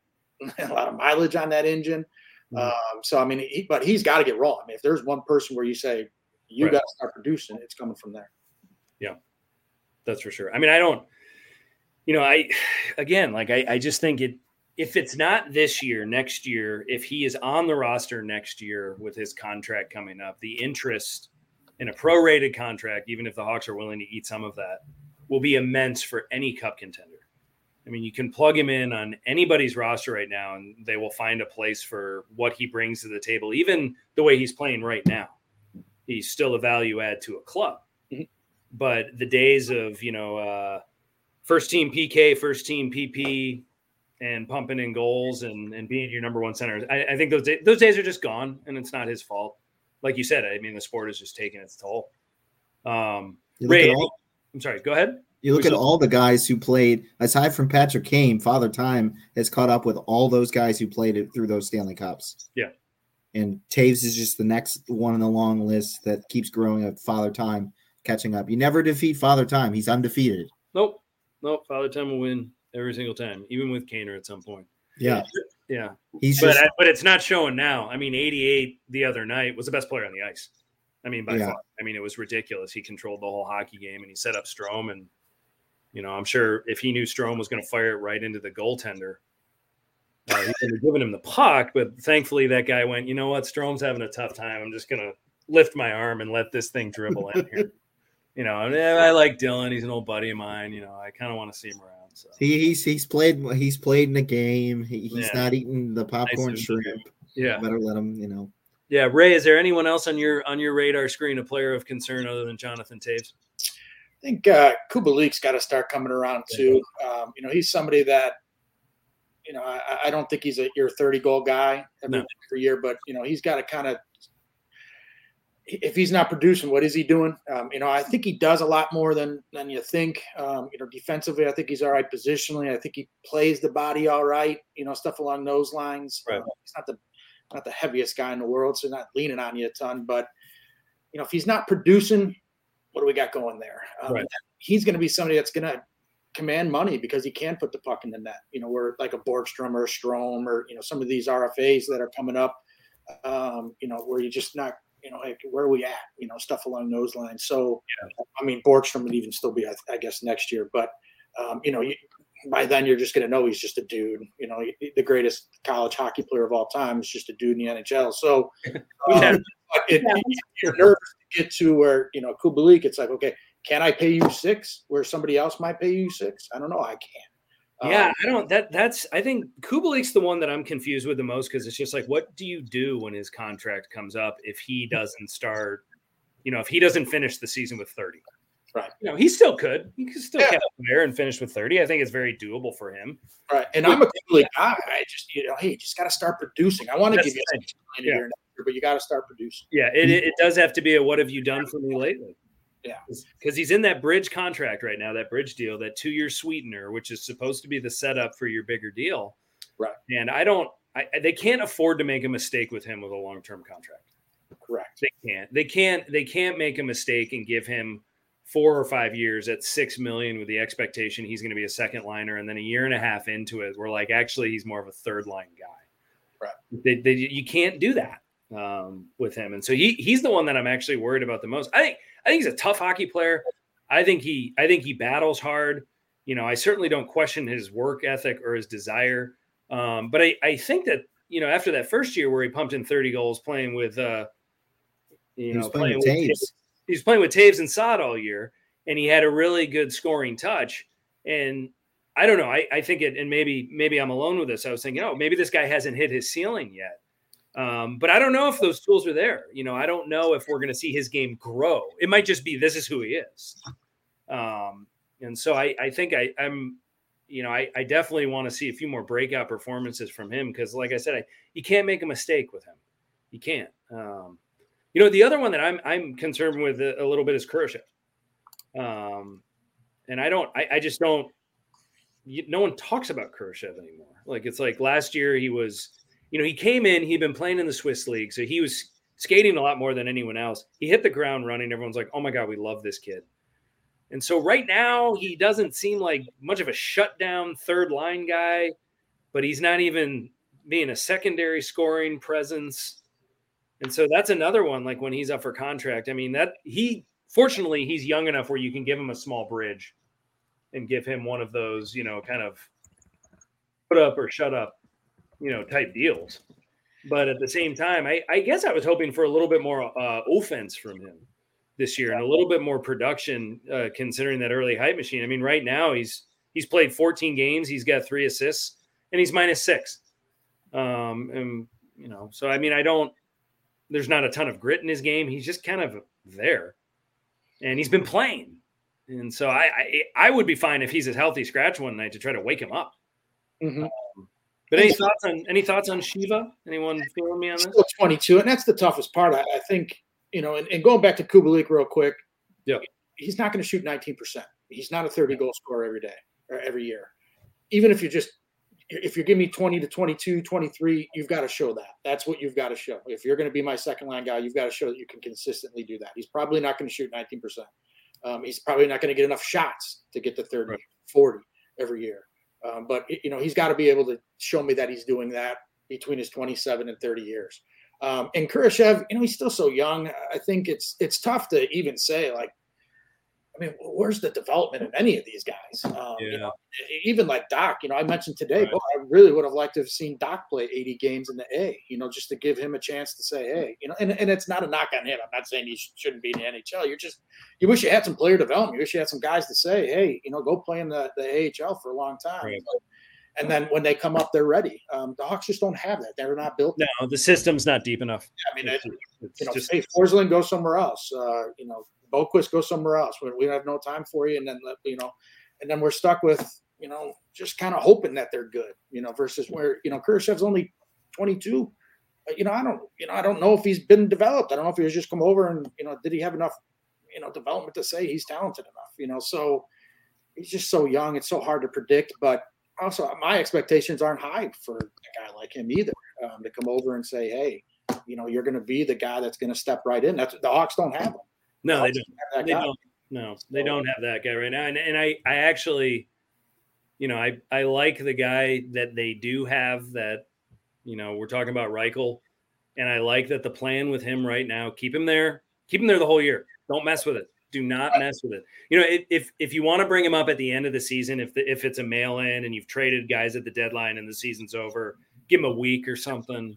*laughs* a lot of mileage on that engine. Mm-hmm. Um, so I mean, he, but he's got to get rolling. I mean, if there's one person where you say you right. got to start producing, it's coming from there. Yeah, that's for sure. I mean, I don't. You know, I *sighs* again, like I, I just think it. If it's not this year, next year, if he is on the roster next year with his contract coming up, the interest in a prorated contract, even if the Hawks are willing to eat some of that, will be immense for any cup contender. I mean, you can plug him in on anybody's roster right now, and they will find a place for what he brings to the table, even the way he's playing right now. He's still a value add to a club. Mm-hmm. But the days of, you know, uh, first team PK, first team PP, and pumping in goals and, and being your number one center, I, I think those, day, those days are just gone, and it's not his fault. Like you said, I mean, the sport is just taking its toll. Um, Ray, all- I'm sorry, go ahead. You look at all the guys who played, aside from Patrick Kane, Father Time has caught up with all those guys who played it through those Stanley Cups. Yeah. And Toews is just the next one in the long list that keeps growing at Father Time catching up. You never defeat Father Time. He's undefeated. Nope. Nope. Father Time will win every single time, even with Kaner at some point. Yeah. Yeah. He's but, just, I, but it's not showing now. I mean, 88 the other night was the best player on the ice. I mean, by yeah. far. I mean, it was ridiculous. He controlled the whole hockey game and he set up Strome and you know, I'm sure if he knew Strome was going to fire it right into the goaltender, uh, he would have given him the puck. But thankfully, that guy went, you know what, Strome's having a tough time. I'm just going to lift my arm and let this thing dribble in here. *laughs* you know, I like Dylan. He's an old buddy of mine. You know, I kind of want to see him around. So he, he's he's played he's played in a game. He, he's yeah. not eating the popcorn nice shrimp. Yeah, better let him. You know. Yeah, Ray. Is there anyone else on your on your radar screen, a player of concern other than Jonathan Toews? I think uh, Kubalik's got to start coming around too. Um, you know, he's somebody that, you know, I, I don't think he's a your 30 goal guy every, no. year, but you know, he's got to kind of, if he's not producing, what is he doing? Um, you know, I think he does a lot more than than you think. Um, you know, defensively, I think he's all right. Positionally, I think he plays the body all right. You know, stuff along those lines. Right. Uh, he's not the not the heaviest guy in the world, so not leaning on you a ton. But you know, if he's not producing, what do we got going there? Um, right. He's going to be somebody that's going to command money because he can put the puck in the net. You know, where like a Borgstrom or a Strome or you know some of these RFAs that are coming up. Um, you know, where you just not you know like where are we at? You know, stuff along those lines. So, yeah. I mean, Borgstrom would even still be, I, I guess, next year. But um, you know, you, by then you're just going to know he's just a dude. You know, the greatest college hockey player of all time is just a dude in the NHL. So, *laughs* um, it, you're nervous to get to where you know Kubalik. It's like, okay, can I pay you six where somebody else might pay you six? I don't know. I can't. Yeah, um, I don't. That that's. I think Kubalik's the one that I'm confused with the most because it's just like, what do you do when his contract comes up if he doesn't start? You know, if he doesn't finish the season with 30, right? You know, he still could. He could still yeah. get there and finish with 30. I think it's very doable for him. Right. And I'm a *laughs* Kubalik guy. I just, you know, hey, just got to start producing. I want to give you a yeah but you got to start producing. Yeah, it, it does have to be a what have you done for me lately? Yeah, because he's in that bridge contract right now, that bridge deal, that two year sweetener, which is supposed to be the setup for your bigger deal. Right. And I don't, I, they can't afford to make a mistake with him with a long term contract. Correct. They can't. They can't. They can't make a mistake and give him four or five years at six million with the expectation he's going to be a second liner, and then a year and a half into it, we're like, actually, he's more of a third line guy. Right. They, they, you can't do that um, with him, and so he he's the one that I'm actually worried about the most. I think I think he's a tough hockey player. I think he I think he battles hard. You know, I certainly don't question his work ethic or his desire. Um, but I, I think that you know after that first year where he pumped in 30 goals playing with uh, you know playing, playing with he's playing with Toews and Saad all year, and he had a really good scoring touch. And I don't know. I, I think it, and maybe maybe I'm alone with this. I was thinking, oh, maybe this guy hasn't hit his ceiling yet. Um, but I don't know if those tools are there. You know, I don't know if we're going to see his game grow. It might just be this is who he is. Um, and so I, I think I, I'm, you know, I, I definitely want to see a few more breakout performances from him because, like I said, I, you can't make a mistake with him. You can't. Um, You know, the other one that I'm I'm concerned with a, a little bit is Kurashev. Um, and I don't, I, I just don't. You, no one talks about Kurashev anymore. Like it's like last year he was, you know, he came in, he'd been playing in the Swiss league, so he was skating a lot more than anyone else. He hit the ground running. Everyone's like, "Oh my god, we love this kid." And so right now he doesn't seem like much of a shutdown third line guy, but he's not even being a secondary scoring presence. And so that's another one like when he's up for contract. I mean, that he fortunately he's young enough where you can give him a small bridge and give him one of those, you know, kind of put up or shut up, you know, type deals. But at the same time, I, I guess I was hoping for a little bit more uh, offense from him this year and a little bit more production, uh, considering that early hype machine. I mean, right now he's he's played 14 games, he's got three assists, and he's minus six. Um, and you know, so I mean, I don't. There's not a ton of grit in his game. He's just kind of there, and he's been playing. And so I, I, I would be fine if he's a healthy scratch one night to try to wake him up. Mhm. Um, but any thoughts on any thoughts on Shiva? Anyone feeling me on this? Still 22, and that's the toughest part. I, I think you know, and, and going back to Kubalik real quick. Yeah. he's not going to shoot 19%. He's not a 30 goal scorer every day or every year. Even if you're just if you're giving me 20 to 22, 23, you've got to show that. That's what you've got to show. If you're going to be my second line guy, you've got to show that you can consistently do that. He's probably not going to shoot 19%. Um, he's probably not going to get enough shots to get to 30, Right. 40 every year. Um, but you know, he's got to be able to show me that he's doing that between his 27 and 30 years. Um, and Kurashev, you know, he's still so young. I think it's it's tough to even say like, I mean, where's the development in any of these guys? Um, you know, even like Dach, you know, I mentioned today, Right. I really would have liked to have seen Dach play 80 games in the A, you know, just to give him a chance to say, hey, you know, and, and it's not a knock on him. I'm not saying he sh- shouldn't be in the NHL. You're just, you wish you had some player development. You wish you had some guys to say, hey, you know, go play in the, the AHL for a long time. Right. And then when they come up, they're ready. Um, the Hawks just don't have that. They're not built. No, the system's not deep enough. I mean, it, It's you know, just hey, Forsling, go somewhere else. Uh, you know, Boqvist, go somewhere else. We, we have no time for you. And then, you know, and then we're stuck with, you know, just kind of hoping that they're good, you know, versus where, you know, Kurashev's only 22. Uh, You know, I don't, you know, I don't know if he's been developed. I don't know if he was just come over and, you know, did he have enough, you know, development to say he's talented enough, you know? So he's just so young. It's so hard to predict, but also my expectations aren't high for a guy like him either um, to come over and say, Hey, you know, you're going to be the guy that's going to step right in. That's the Hawks don't have him. No, they don't. have that They guy. don't. No, they don't have that guy right now. And, and I, I actually, you know, I, I like the guy that they do have that, you know, we're talking about Reichel. And I like that the plan with him right now, keep him there, keep him there the whole year. Don't mess with it. Do not mess with it. You know, if if, if you want to bring him up at the end of the season, if the, if it's a mail in and you've traded guys at the deadline and the season's over, give him a week or something.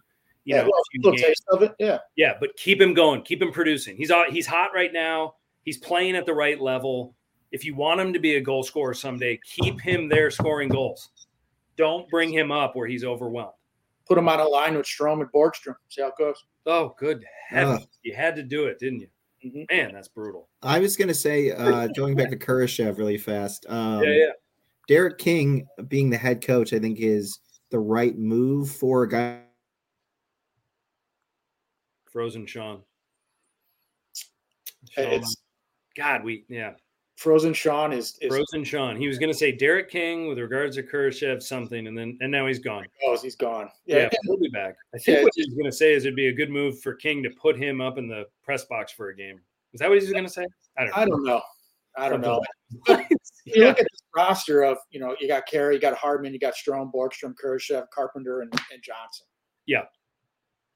You yeah, know, well, a few little taste of it. Yeah. Yeah, but keep him going. Keep him producing. He's he's hot right now. He's playing at the right level. If you want him to be a goal scorer someday, keep him there scoring goals. Don't bring him up where he's overwhelmed. Put him on a line with Strome and Borgstrom. See how it goes. Oh, good heavens. Ugh. You had to do it, didn't you? Mhm. Man, that's brutal. I was gonna say, uh, going back to Kurashev really fast. Um, yeah, yeah. Derek King being the head coach, I think, is the right move for a guy. Frozen Sean. Sean. It's God, we yeah. Frozen Sean is, is Frozen Sean. He was gonna say Derek King with regards to Kurashev something, and then and now he's gone. oh, he's gone. Yeah, Yeah. he'll be back. I think Yeah, what he was going to say is it'd be a good move for King to put him up in the press box for a game. Is that what he was going to say? I don't know. I don't know. I don't know. You look at this roster of, you know, you got Carey, you got Hardman, you got Strome, Borgstrom, Kurashev, Carpenter, and, and Johnson. Yeah.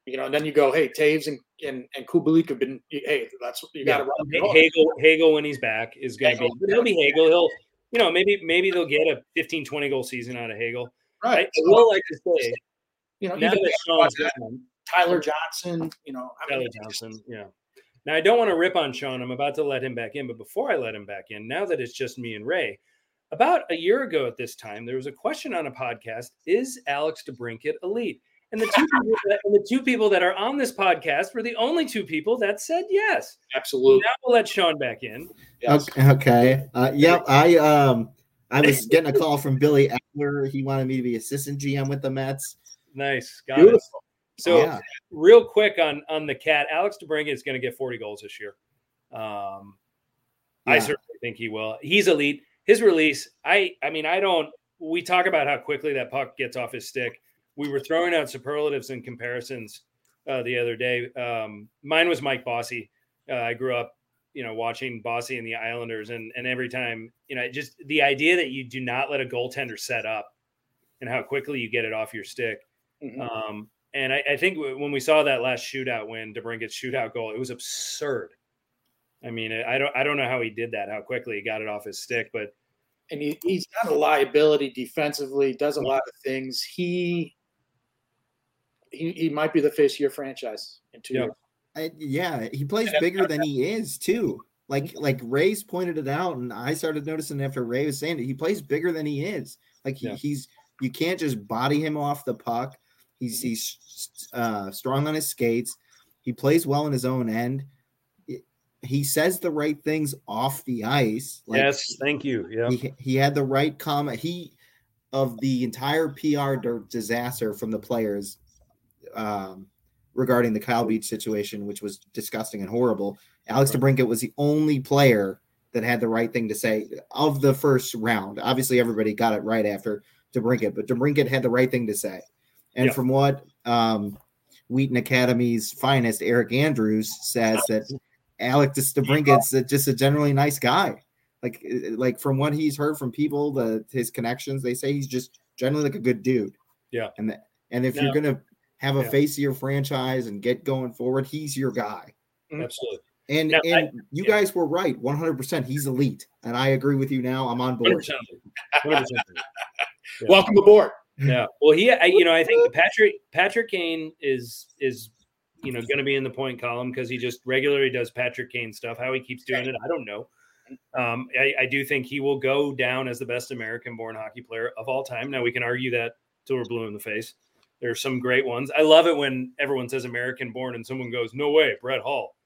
You know, and then you go, hey, Toews and and, and Kubalik have been, hey, that's what you got to Yeah. run. Hagel, Hagel when he's back is going to be. Hagel. He'll, be Hagel. He'll, you know, maybe maybe they'll get a 15, 20 goal season out of Hagel. I, I Right. will like to say You know, now even that Sean's gone, Tyler Johnson, you know, I Tyler mean, Johnson. Yeah. Now I don't want to rip on Sean. I'm about to let him back in, but before I let him back in, now that it's just me and Ray, about a year ago at this time, there was a question on a podcast: Is Alex DeBrincat elite? And the two people that, and the two people that are on this podcast were the only two people that said yes. absolutely. Now we'll let Sean back in. Yes. Okay. okay. Uh, yep. I um I was getting a call from Billy Eppler. He wanted me to be assistant GM with the Mets. Nice, got it. Beautiful. So Yeah. real quick on on the cat, Alex DeBrincat is going to get 40 goals this year. Um, I certainly think he will. He's elite. His release, I I mean, I don't. We talk about how quickly that puck gets off his stick. We were throwing out superlatives and comparisons uh, the other day. Um, mine was Mike Bossy. Uh, I grew up, you know, watching Bossy and the Islanders, and and every time, you know, just the idea that you do not let a goaltender set up, and how quickly you get it off your stick. Mhm. Um, and I, I think w- when we saw that last shootout win, DeBrincat's shootout goal, it was absurd. I mean, I don't, I don't know how he did that, how quickly he got it off his stick, but and he, he's not a liability defensively. Does a lot of things. He he, he might be the face of your franchise in two Yeah. years. I, yeah, he plays And bigger than he is too. Like like Ray's pointed it out, and I started noticing after Ray was saying it, he plays bigger than he is. Like he, Yeah. he's you can't just body him off the puck. He's he's uh, strong on his skates. He plays well in his own end. He says the right things off the ice. Like yes, thank you. Yeah. he, he had the right comment. He of the entire PR disaster from the players um, regarding the Kyle Beach situation, which was disgusting and horrible. Alex Right. DeBrincat was the only player that had the right thing to say of the first round. Obviously, everybody got it right after DeBrincat, but DeBrincat had the right thing to say. And from what um, Wheaton Academy's finest, Eric Andrews, says that Alex DeBrincat's a- just a generally nice guy like uh, like from what he's heard from people the his connections they say he's just generally like a good dude Yeah. and that and if you're gonna have a Yeah. face of your franchise and get going forward he's your guy Absolutely. and Now, I- and you yeah. guys were right 100% he's elite and i agree with you now i'm on board 100%. 100%. *laughs* Yeah. Welcome aboard. Yeah. Well, he, I, you know, I think Patrick Patrick Kane is is you know going to be in the point column because he just regularly does Patrick Kane stuff. How he keeps doing it, I don't know. Um, I, I do think he will go down as the best American-born hockey player of all time. Now we can argue that till we're blue in the face. There are some great ones. I love it when everyone says American-born and someone goes, "No way, Brett Hull."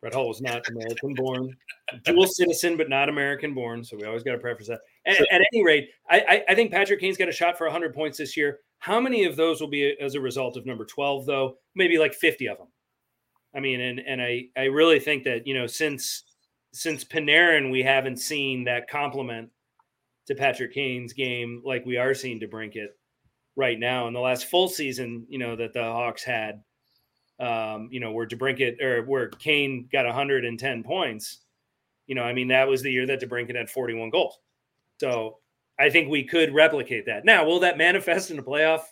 Brett Hull was not American-born, dual citizen, but not American-born. So we always got to preface that. At, at any rate, I, I, I think Patrick Kane's got a shot for 100 points this year. How many of those will be as a result of number 12, though? Maybe like 50 of them. I mean, and and I I really think that you know since since Panarin, we haven't seen that complement to Patrick Kane's game like we are seeing to Brincat right now in the last full season. You know that the Hawks had, um, you know, where DeBrincat or where Kane got 110 points. You know, I mean, that was the year that DeBrincat had 41 goals. So I think we could replicate that. Now, will that manifest in a playoff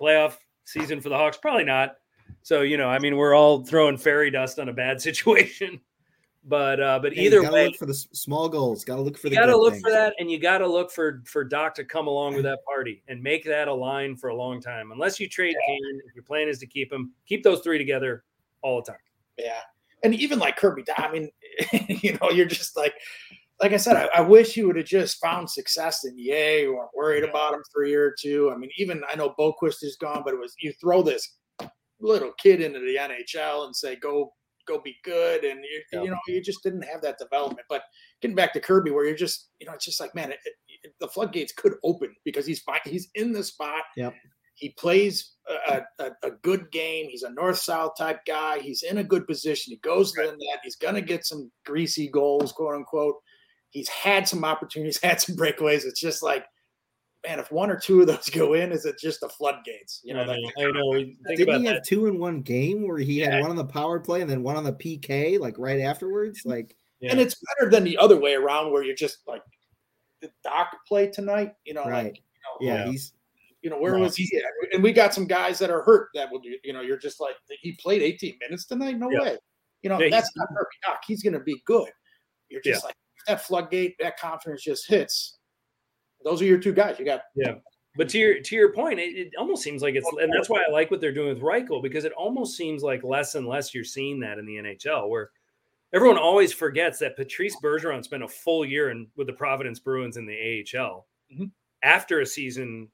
playoff season for the Hawks? Probably not. So you know, I mean, we're all throwing fairy dust on a bad *laughs* situation, but uh, but Hey, you either gotta way, look for the small goals gotta look for you the got to good look things. for that, and you got to look for for Dach to come along with *laughs* that party and make that a line for a long time. Unless you trade Kane, if your plan is to keep him, keep those three together all the time. Yeah. And even like Kirby, I mean, *laughs* you know, you're just like, like I said, I, I wish you would have just found success in Yay. You weren't worried about him for a year or two. I mean, even I know Boqvist is gone, but it was you throw this little kid into the NHL and say, go, go be good. And you, Yeah. you know, you just didn't have that development. But getting back to Kirby, where you're just, you know, it's just like, man, it, it, the floodgates could open because he's fine. He's in the spot. Yep. He plays a, a, a good game. He's a north south type guy. He's in a good position. He goes to the net. He's going to get some greasy goals, quote unquote. He's had some opportunities, *laughs* had some breakaways. It's just like, man, if one or two of those *laughs* go in, is it just the floodgates? You know, I that- know. I know. Think Didn't about he that. have two in one game where he Yeah. had one on the power play and then one on the PK, like right afterwards? Mm-hmm. Like, Yeah. and it's better than the other way around where you're just like, the Dach play tonight? You know, Right. like, you know, yeah, Yeah. he's you know, where No. was he? At? And we got some guys that are hurt that will do, you know, you're just like, he played 18 minutes tonight? No Yeah. way. You know, Yeah, he's- that's not Kirby Dach. He's going to be good. You're just like, that floodgate, that confidence just hits. Those are your two guys. You got, yeah. But to your to your point, it, it almost seems like it's, and that's why I like what they're doing with Reichel because it almost seems like less and less you're seeing that in the NHL, where everyone always forgets that Patrice Bergeron spent a full year in with the Providence Bruins in the AHL Mhm. after a season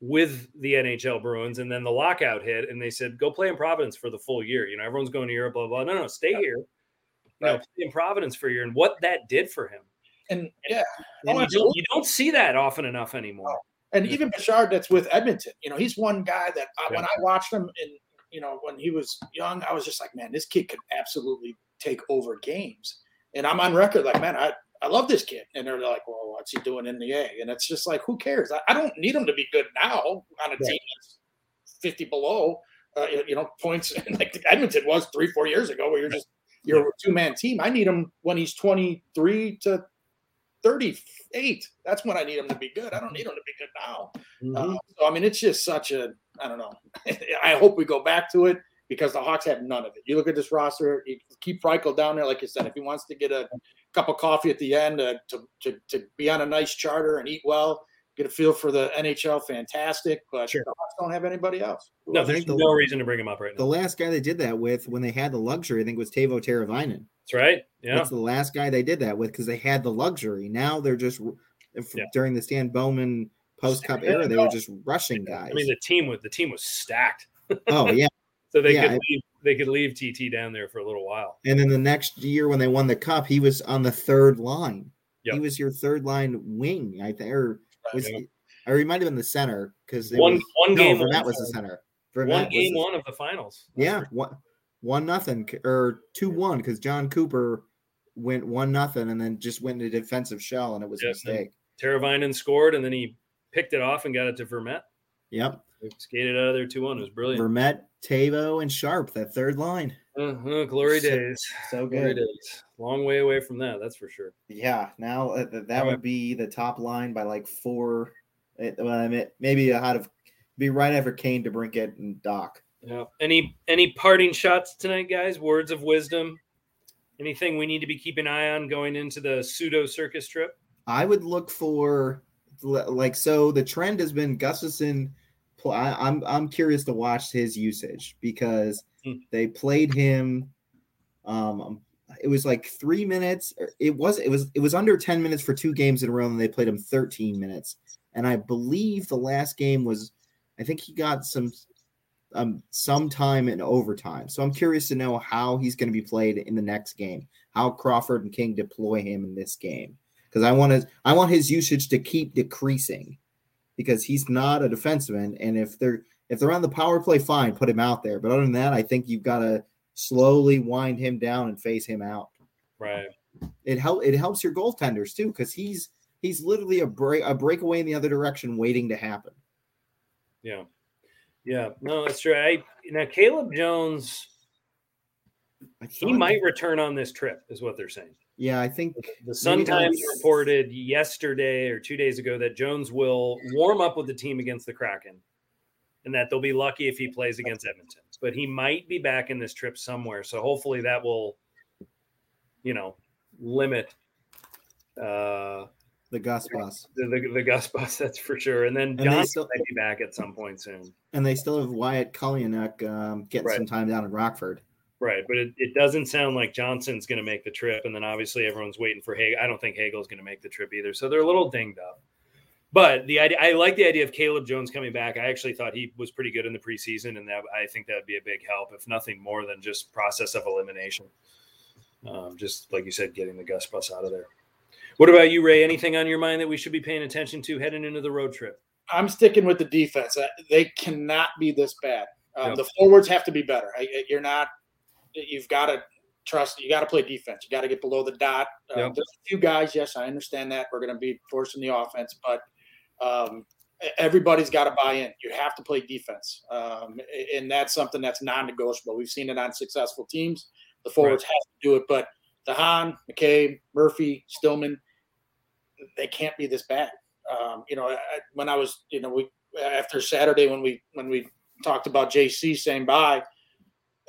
with the NHL Bruins, and then the lockout hit, and they said, "Go play in Providence for the full year." You know, everyone's going to Europe, blah blah. No, no, stay here. You know, Right. play in Providence for a year, and what that did for him. And yeah, And Oh, you, don't, you don't see that often enough anymore. And even Bouchard, that's with Edmonton. You know, he's one guy that I, when I watched him in, you know, when he was young, I was just like, man, this kid could absolutely take over games. And I'm on record like, man, I, I love this kid. And they're like, well, what's he doing in the A? And it's just like, who cares? I, I don't need him to be good now on a team that's 50 below, uh, you know, points *laughs* like Edmonton was three, four years ago, where you're just, you're a two man team. I need him when he's 23 to 38. That's when I need him to be good. I don't need him to be good now. Mm-hmm. Uh, so, I mean, it's just such a, I don't know. *laughs* I hope we go back to it because the Hawks have none of it. You look at this roster, you keep Reichel down there, like you said, if he wants to get a cup of coffee at the end uh, to, to, to be on a nice charter and eat well, get a feel for the NHL, fantastic. But sure. the Hawks don't have anybody else. No, there's the, no reason to bring him up right now. The last guy they did that with when they had the luxury, I think, was Teuvo Teravainen. That's right. Yeah. That's the last guy they did that with because they had the luxury. Now they're just yeah. during the Stan Bowman post cup era, they were just rushing guys. I mean, the team was the team was stacked. *laughs* oh yeah. so they yeah, could leave, they could leave TT down there for a little while. And then the next year when they won the cup, he was on the third line. Yep. He was your third line wing, I think, or was yeah. or he might have been the center because one was, one no, game Vermette was the center. Vermette one game one of the finals. Yeah, one one nothing or two one because Jon Cooper went one nothing and then just went into defensive shell and it was a mistake. Teravainen scored and then he picked it off and got it to Vermette. Yep. Skated out of there 2 1. It was brilliant. Vermette, Teuvo, and Sharp, that third line. Uh-huh, glory so, days. So good. Glory days. Long way away from that, that's for sure. Yeah. Now uh, that, that would be the top line by like four. It, well, I mean, maybe out of be right after Kane, DeBrincat, and Dach. Yeah. Any any parting shots tonight, guys? Words of wisdom? Anything we need to be keeping an eye on going into the pseudo circus trip? I would look for like so. The trend has been Gustafsson. I'm I'm curious to watch his usage because hmm. they played him. Um, it was like three minutes. It was it was it was under ten minutes for two games in a row, and they played him thirteen minutes. And I believe the last game was, I think he got some um, sometime in overtime. So I'm curious to know how he's going to be played in the next game. How Crawford and King deploy him in this game because I want to I want his usage to keep decreasing because he's not a defenseman. And if they're if they're on the power play, fine, put him out there. But other than that, I think you've got to slowly wind him down and phase him out. Right. It help it helps your goaltenders too because he's he's literally a break a breakaway in the other direction waiting to happen. Yeah. Yeah, no, that's true. I now Caleb Jones, he might that, return on this trip, is what they're saying. Yeah, I think the Sun Times reported yesterday or two days ago that Jones will warm up with the team against the Kraken, and that they'll be lucky if he plays against Edmonton. But he might be back in this trip somewhere, so hopefully that will, you know, limit uh the Gus bus. The, the, the, Gus bus, *laughs* that's for sure. And then Johnson still, might be back at some point soon. And they still have Wyatt Kalynuk um, getting right. some time down in Rockford. Right, but it, it doesn't sound like Johnson's going to make the trip, and then obviously everyone's waiting for Hagel. I don't think Hagel's going to make the trip either, so they're a little dinged up. But the idea, I like the idea of Caleb Jones coming back. I actually thought he was pretty good in the preseason, and that I think that would be a big help, if nothing more than just process of elimination. Um, just like you said, getting the Gus bus out of there. What about you, Ray? Anything on your mind that we should be paying attention to heading into the road trip? I'm sticking with the defense. They cannot be this bad. Um, The forwards have to be better. You're not. You've got to trust. You got to play defense. You got to get below the dot. Um. There's a few guys. Yes, I understand that we're going to be forcing the offense, but um, everybody's got to buy in. You have to play defense, um, and that's something that's non-negotiable. We've seen it on successful teams. The forwards right. have to do it, but de Haan, McCabe, Murphy, Stillman, they can't be this bad. Um, you know, I, when I was, you know, we after Saturday when we when we talked about JC saying bye,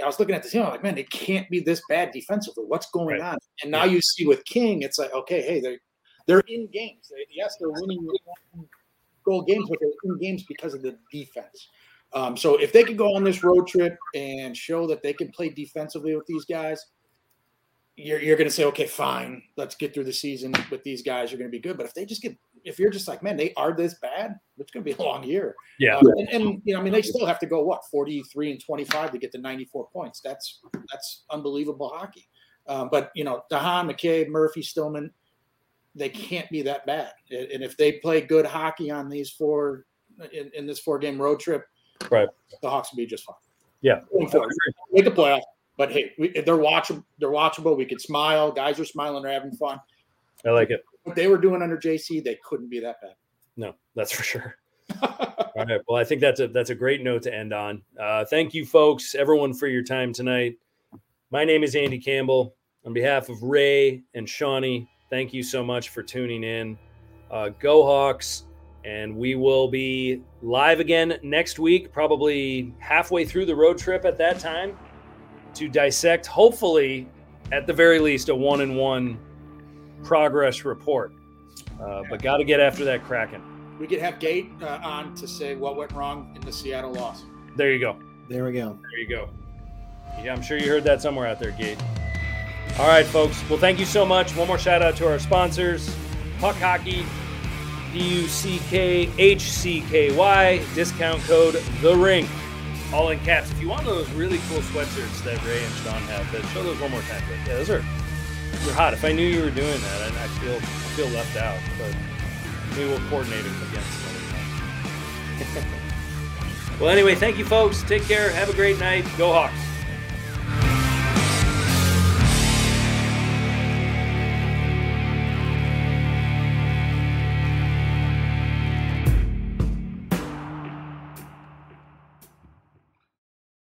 I was looking at the team. I'm like, man, they can't be this bad defensively. What's going right. on? And now yeah. you see with King, it's like, okay, hey, they they're in games. They, yes, they're winning goal games, but they're in games because of the defense. Um, so if they could go on this road trip and show that they can play defensively with these guys, you're, you're going to say, okay, fine, let's get through the season with these guys. You're going to be good. But if they just get, if you're just like, man, they are this bad, it's going to be a long year. Yeah. Um, and, and, you know, I mean, they still have to go what 43 and 25 to get to 94 points. That's that's unbelievable hockey. Um, but you know, de Haan, McCabe, Murphy, Stillman, they can't be that bad. And if they play good hockey on these four in, in this four game road trip, right, the Hawks will be just fine. Yeah, make a playoff. But hey, we, they're watchable. They're watchable. We could smile. Guys are smiling. They're having fun. I like it. What they were doing under JC, they couldn't be that bad. No, that's for sure. *laughs* All right. Well, I think that's a that's a great note to end on. Uh, thank you, folks, everyone, for your time tonight. My name is Andy Campbell. On behalf of Ray and Shawnee, thank you so much for tuning in. Uh, go Hawks! And we will be live again next week, probably halfway through the road trip at that time, to dissect, hopefully, at the very least, a one and one progress report. Uh, but got to get after that Kraken. We could have Gate uh, on to say what went wrong in the Seattle loss. There you go. There we go. There you go. Yeah, I'm sure you heard that somewhere out there, Gate. All right, folks. Well, thank you so much. One more shout out to our sponsors Puck Hockey, D U C K H C K Y, discount code The Rink, all in caps. If you want those really cool sweatshirts that Ray and Sean have, then show those one more time. But yeah, those are you're hot. If I knew you were doing that, I, I feel I feel left out. But we'll coordinate it again *laughs* well, anyway, thank you, folks. Take care. Have a great night. Go Hawks.